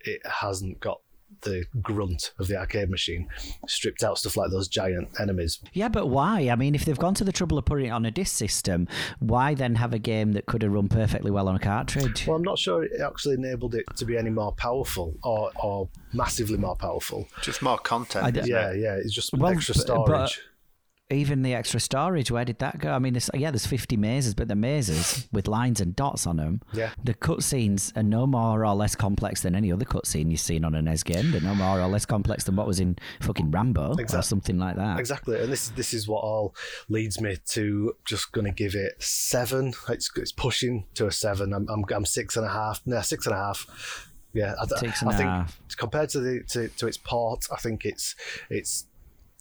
it hasn't got the grunt of the arcade machine, stripped out stuff like those giant enemies. Yeah, but why? I mean, if they've gone to the trouble of putting it on a disc system, why then have a game that could have run perfectly well on a cartridge? Well, I'm not sure it actually enabled it to be any more powerful or, or massively more powerful. Just more content. I d- Yeah, it? yeah, it's just Well, extra but- but- storage. Even the extra storage, where did that go? I mean, there's, yeah, there's 50 mazes, but the mazes with lines and dots on them. Yeah. The cutscenes are no more or less complex than any other cutscene you've seen on an NES game. They're no more or less complex than what was in fucking Rambo or something like that. Exactly, and this this is what all leads me to just going to give it seven. It's, it's pushing to a seven. I'm, I'm I'm six and a half. No, six and a half. Yeah, I, Six and I think half. compared to the to, to its port, I think it's it's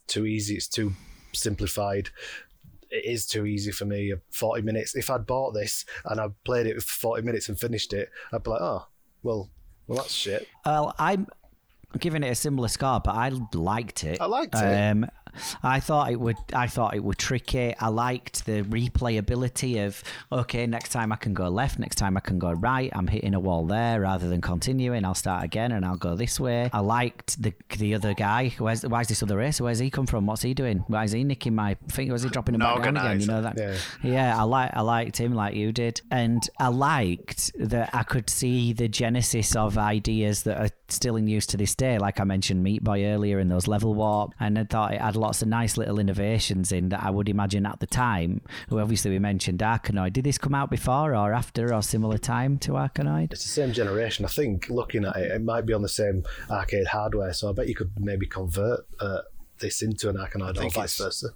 too easy. It's too simplified. It is too easy for me. Forty minutes. If I'd bought this and I played it for forty minutes and finished it, I'd be like, oh, well, well, that's shit. Well, I'm giving it a similar score, but I liked it. I liked it. Um, I thought it would. I thought it would tricky. I liked the replayability of okay, next time I can go left, next time I can go right. I'm hitting a wall there rather than continuing. I'll start again and I'll go this way. I liked the the other guy. Where's why's this other racer? Where's he come from? What's he doing? Why is he nicking my finger? Was he dropping him An back down again? You know that. Yeah. Yeah, I like I liked him like you did, and I liked that I could see the genesis of ideas that are still in use to this day. Like I mentioned, Meat Boy earlier in those level warp, and I thought it had lots of nice little innovations in that I would imagine at the time. Who obviously we mentioned Arkanoid. Did this come out before or after or similar time to Arkanoid? It's the same generation. I think looking at it, it might be on the same arcade hardware. So I bet you could maybe convert uh, this into an Arkanoid or vice versa.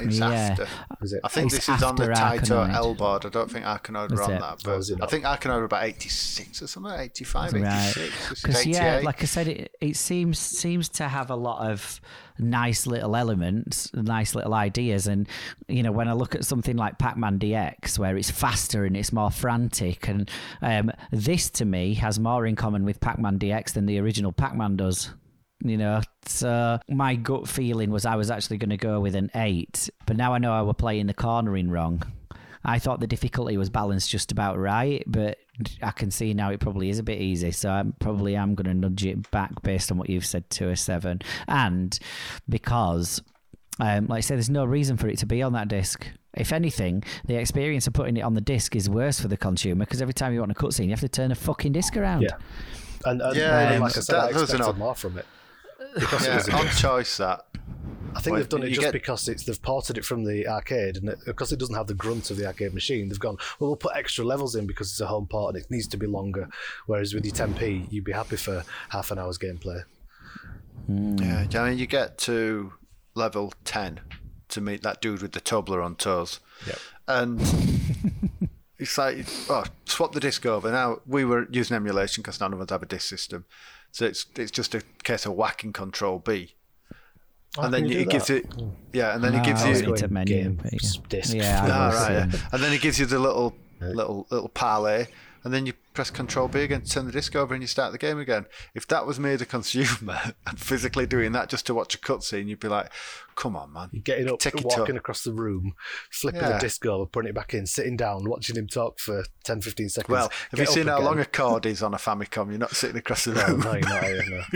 It's Yeah. after. It? I think It's this is on the after Taito Arkanoid. L board. I don't think Arkanoid were Is on it? that. Oh, But is it I not? think Arkanoid were about 86 or something, 85, Right, 86. This because yeah, like I said, it, it seems seems to have a lot of nice little elements, nice little ideas, and you know when I look at something like Pac-Man DX, where it's faster and it's more frantic, and um, this to me has more in common with Pac-Man DX than the original Pac-Man does. You know, so my gut feeling was I was actually going to go with an eight, but now I know I were playing the cornering wrong. I thought the difficulty was balanced just about right, but I can see now it probably is a bit easy. So I probably am going to nudge it back based on what you've said to a seven, and because, um, like I said, there's no reason for it to be on that disc. If anything, the experience of putting it on the disc is worse for the consumer because every time you want a cutscene, you have to turn a fucking disc around. Yeah. And, and Yeah, and like I said, That- those are expected more from it. Because it was a on disc. choice that. I think Well, they've done it just get- because it's they've ported it from the arcade, and it, because it doesn't have the grunt of the arcade machine, they've gone. Well, we'll put extra levels in because it's a home port and it needs to be longer. Whereas with your 10p, you'd be happy for half an hour's gameplay. Hmm. Yeah, I mean, you get to level 10 to meet that dude with the tumbler on toes. Yep. And it's like, oh, swap the disc over. Now, we were using emulation because none of us have a disc system. So it's it's just a case of whacking Control B. Oh, and then you it do gives it, yeah, and then it gives you, going menu, game yeah. disc. Yeah, Ah, right, yeah. And then it gives you the little little little parlay, and then you press Control B again to turn the disc over, and you start the game again. If that was me as a consumer and physically doing that just to watch a cutscene, you'd be like, "Come on, man, Getting up, walking time. across the room, flipping Yeah. the disc over, putting it back in, sitting down, watching him talk for 10, 15 seconds. Well, have you seen up how long a cord is on a Famicom? You're not sitting across the room. no, you're not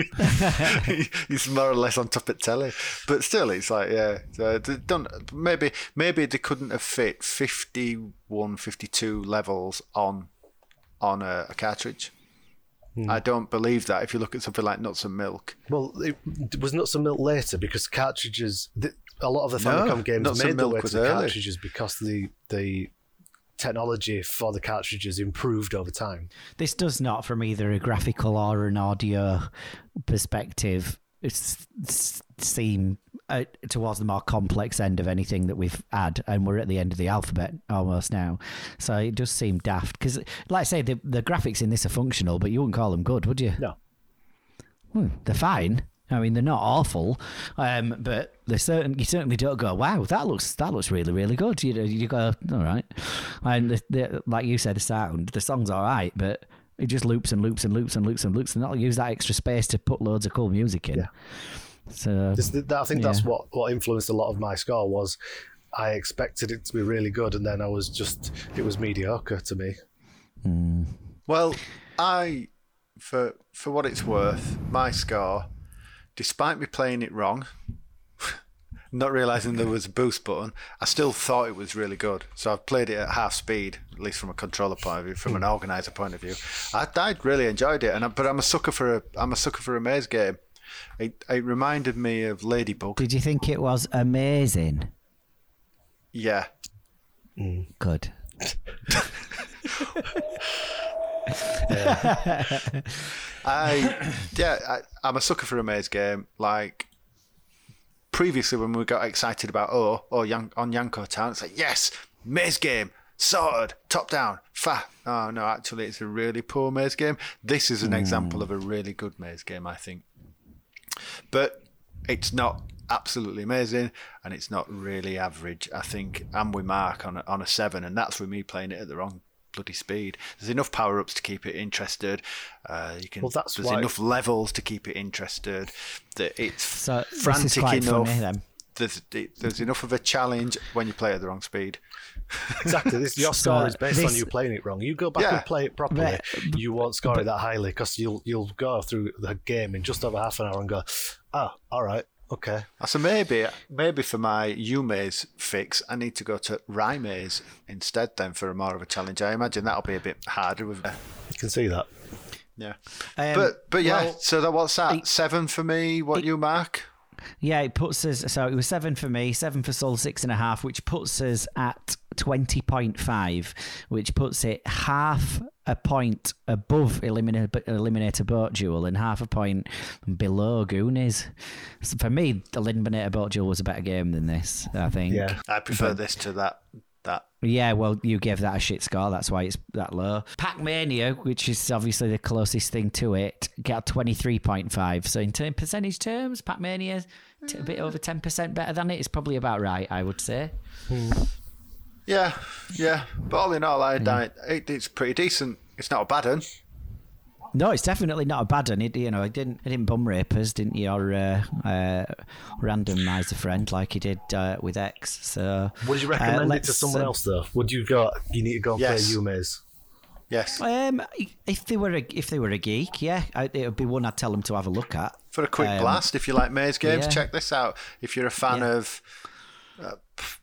no. He's more or less on top of telly, but still, it's like yeah. So uh, don't maybe maybe they couldn't have fit 51, 52 levels on on a, a cartridge. Hmm. I don't believe that. If you look at something like Nuts and Milk, Well, it was Nuts and Milk later because cartridges. The, a lot of the No, games Nuts made and their way to the cartridges because the the technology for the cartridges improved over time. This does not, from either a graphical or an audio perspective, it's, s- seem uh, towards the more complex end of anything that we've had, and we're at the end of the alphabet almost now. So it does seem daft because, like I say, the the graphics in this are functional, but you wouldn't call them good, would you? No. Hmm, they're fine. I mean, they're not awful, um, but they certain you certainly don't go, "Wow, that looks that looks really really good." You know, you go, "All right," and the, the, like you said, the sound, the song's all right, but it just loops and loops and loops and loops and loops, and that'll use that extra space to put loads of cool music in. Yeah. So uh, This, I think that's Yeah. what, what influenced a lot of my score was I expected it to be really good, and then I was just it was mediocre to me. Hmm. Well, I, for for what it's worth, my score, despite me playing it wrong, not realizing there was a boost button, I still thought it was really good. So I've played it at half speed, at least from a controller point of view, from an hmm. organizer point of view. I, I really enjoyed it, and I, but I'm a sucker for a I'm a sucker for a maze game. It it reminded me of Ladybug. did you think it was amazing? Yeah, mm. Good. I yeah, I, I'm a sucker for a maze game. Like previously, when we got excited about oh oh Yan- on Yanko Town, it's like yes, maze game sorted, top down, fa. Oh no, actually, it's a really poor maze game. This is an hmm. example of a really good maze game, I think. But it's not absolutely amazing, and it's not really average. I think I'm with Mark on a, on a seven, and that's with me playing it at the wrong bloody speed. There's enough power ups to keep it interested. Uh, you can. Well, that's there's why- enough levels to keep it interested. That it's So frantic enough. funny. There's, there's enough of a challenge when you play at the wrong speed. Exactly. This, your So score is based on you playing it wrong. You go back Yeah. and play it properly, But- you won't score it that highly because you'll you'll go through the game in just over half an hour and go, ah, all right, okay. So maybe, maybe for my Yuu Maze fix, I need to go to Raimais instead. Then for a more of a challenge, I imagine that'll be a bit harder with. You can see that. Yeah, Um, but but yeah. well, so that what's that? it- Seven for me. What you mark? Yeah, it puts us. So it was seven for me, seven for Soul, six and a half, which puts us at twenty point five, which puts it half a point above Eliminator, Eliminator Boat Duel and half a point below Goonies. So for me, the Eliminator Boat Duel was a better game than this. I think. Yeah. I prefer this to that. That Yeah, well, you gave that a shit score. That's why it's that low. Pac Mania, which is obviously the closest thing to it, got twenty three point five. So in term, percentage terms, Pac Mania t- a bit over ten percent better than it. It's probably about right, I would say. Hmm. Yeah, yeah. But all in all, I it, it's pretty decent. It's not a bad one. No, it's definitely not a bad one. It, you know, it didn't it didn't bum rape us, didn't you? Or uh, uh, randomise a friend like he did uh, with X. So Would you uh, recommend it to someone uh, else though? Would you go? You need to go and Yes. play Yuu Maze. Yes, Um, if they were a, if they were a geek, yeah, I, it would be one I'd tell them to have a look at. for a quick Um, blast. If you like maze games, yeah. check this out. If you're a fan Yeah. of uh, pff,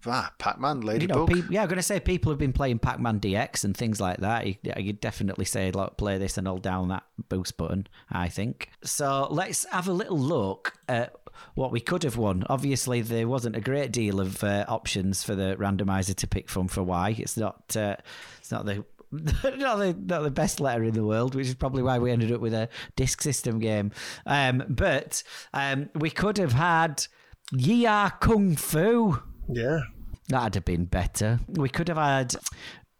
ah, Pac-Man, you Ladybug, know, peop yeah, I'm going to say people have been playing Pac-Man DX and things like that. You, you'd definitely say, look, play this and hold down that boost button, I think. So let's have a little look at what we could have won. Obviously, there wasn't a great deal of uh, options for the randomizer to pick from for Y. It's not, uh, it's not the not the, not the best letter in the world, which is probably why we ended up with a disc system game. Um, but um, we could have had Yie Ar Kung Fu. Yeah. That'd have been better. We could have had.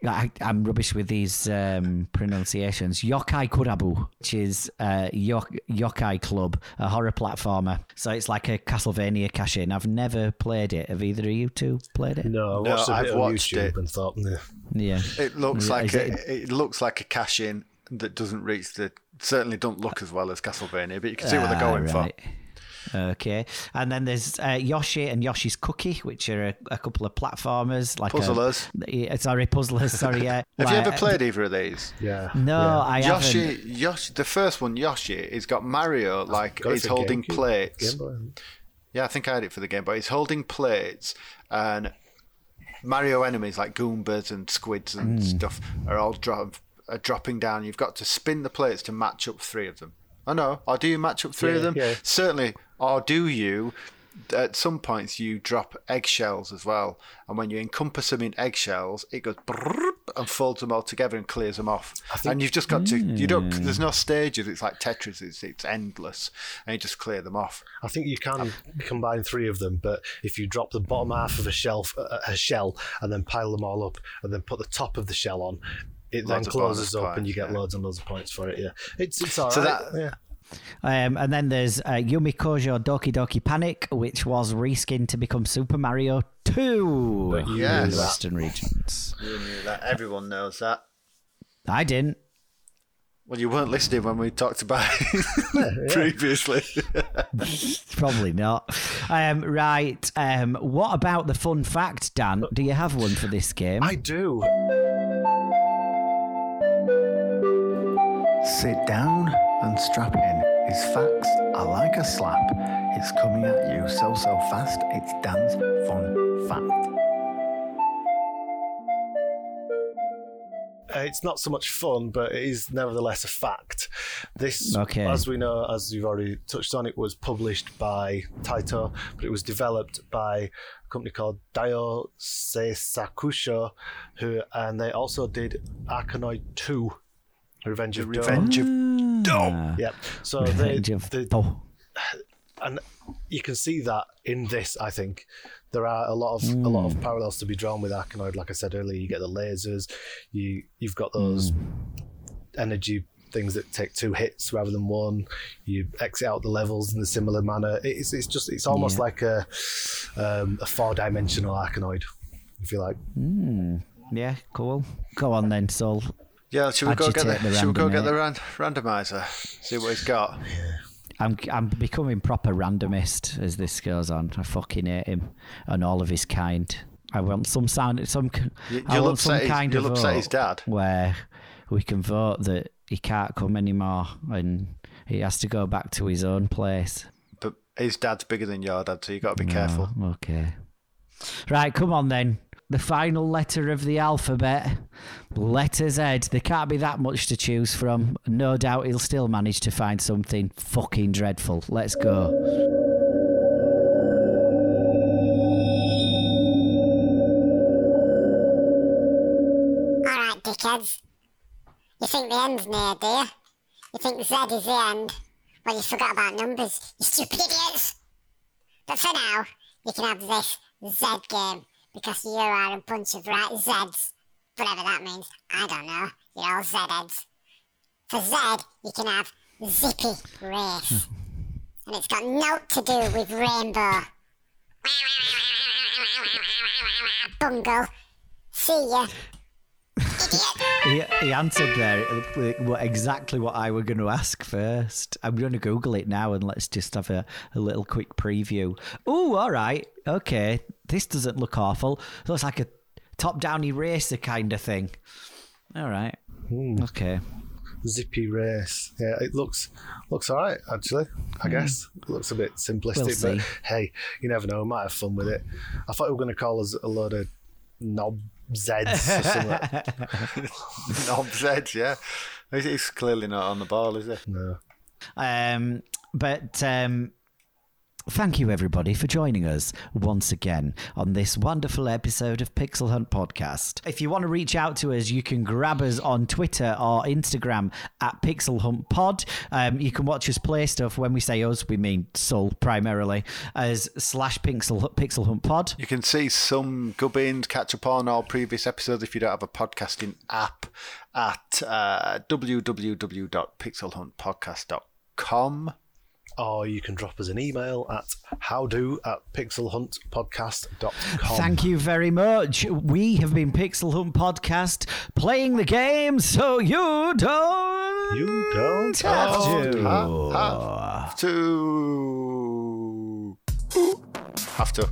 I, I'm rubbish with these um, pronunciations. Yokai Kurabu, which is uh, Yok, Yokai Club, a horror platformer. So it's like a Castlevania cash in. I've never played it. Have either of you two played it? No, I No, watched a I've on watched YouTube it. and thought, nah. Yeah. it looks like it- a, it looks like a cash in that doesn't reach the certainly don't look as well as Castlevania, but you can see what they're Ah, going for. Right. Okay, and then there's uh, Yoshi and Yoshi's Cookie, which are a, a couple of platformers, like a- Puzzlers. yeah, sorry, puzzlers. Sorry, yeah. Have you ever played either of these? Yeah. No, yeah. I Yoshi, haven't. Yoshi, the first one, Yoshi, he's got Mario like Got he's holding GameCube, plates. Game Yeah, I think I had it for the game, but he's holding plates and Mario enemies like Goombas and squids and Hmm. stuff are all dro- are dropping down. You've got to spin the plates to match up three of them. I know. Or do you match up three of them? yeah. Certainly. Or do you? At some points, you drop eggshells as well, and when you encompass them in eggshells, it goes and folds them all together and clears them off. and you've just got to. You don't. Hmm. There's no stages. It's like Tetris. It's it's endless, and you just clear them off. I think you can combine three of them, but if you drop the bottom half of a shelf, a shell, and then pile them all up, and then put the top of the shell on, it then closes up, and you get yeah. loads and loads of points for it. Yeah, it's it's all right. So that- yeah. Um, and then there's uh, Yume Kojo Doki Doki Panic, which was reskinned to become Super Mario 2 But you in Yes. the Western regions. You knew that. Everyone knows that. I didn't. Well, you weren't listening when we talked about it previously. Probably not. Um, right. Um, what about the fun fact, Dan? Do you have one for this game? I do. Sit down and strap in. His facts are like a slap. It's coming at you so, so fast. It's Dan's fun fact. Uh, it's not so much fun, but it is nevertheless a fact. This, Okay. as we know, as you've already touched on, it was published by Taito, but it was developed by a company called Dio Seisakusho, who and they also did Arkanoid 2, Revenge of Doh. Revenge of Ah, Yep. So they, Revenge of they, Bo- and you can see that in this. I think there are a lot of a lot of parallels to be drawn with Arkanoid. Like I said earlier, you get the lasers, you you've got those energy things that take two hits rather than one. You exit out the levels in a similar manner. It's it's just it's almost Yeah. like a um, a four dimensional Arkanoid, if you like. Yeah, cool. Go on then, Sol. Yeah, should we go get the, the should we go get the randomizer. ran, randomizer? See what he's got. I'm I'm becoming proper randomist as this goes on. I fucking hate him and all of his kind. I want some sound, some. You- I want some his- kind of upset his dad. where we can vote that he can't come anymore and he has to go back to his own place. But his dad's bigger than your dad, so you got to be careful. Oh, okay. Right, come on then. The final letter of the alphabet, letter Z. There can't be that much to choose from. No doubt he'll still manage to find something fucking dreadful. Let's go. Dickheads. You think the end's near, do you? You think Z is the end? Well, you forgot about numbers, you stupid idiots! But for now, you can have this Z game, because you are a bunch of right Zeds, Whatever that means, I don't know. You're all Z-heads. For Z, you can have Zippy Race. and it's got naught to do with Rainbow. Bungle. See ya. He, he answered there uh, exactly what I were going to ask first. I'm going to Google it now and let's just have a, a little quick preview. Oh, all right. Okay. This doesn't look awful. Looks like a top down eraser kind of thing. All right. Okay. Zippy race. Yeah, it looks looks all right actually. I guess it looks a bit simplistic, We'll but hey, you never know. We might have fun with it. I thought we were going to call us a load of knob zeds or something. Knob Zed, yeah. He's, he's clearly not on the ball, is he? no. Um, but um, thank you, everybody, for joining us once again on this wonderful episode of Pixel Hunt Podcast. If you want to reach out to us, you can grab us on Twitter or Instagram at Pixel Hunt Pod. Um, you can watch us play stuff. When we say us, we mean Soul primarily as slash Pixel Pixel Hunt Pod. You can see some gubbins, catch up on all previous episodes if you don't have a podcasting app at uh, www.pixelhuntpodcast.com. Or you can drop us an email at howdo at pixelhuntpodcast.com. Thank you very much. We have been Pixel Hunt Podcast playing the game so you don't. You don't have have to. Have to. Have to.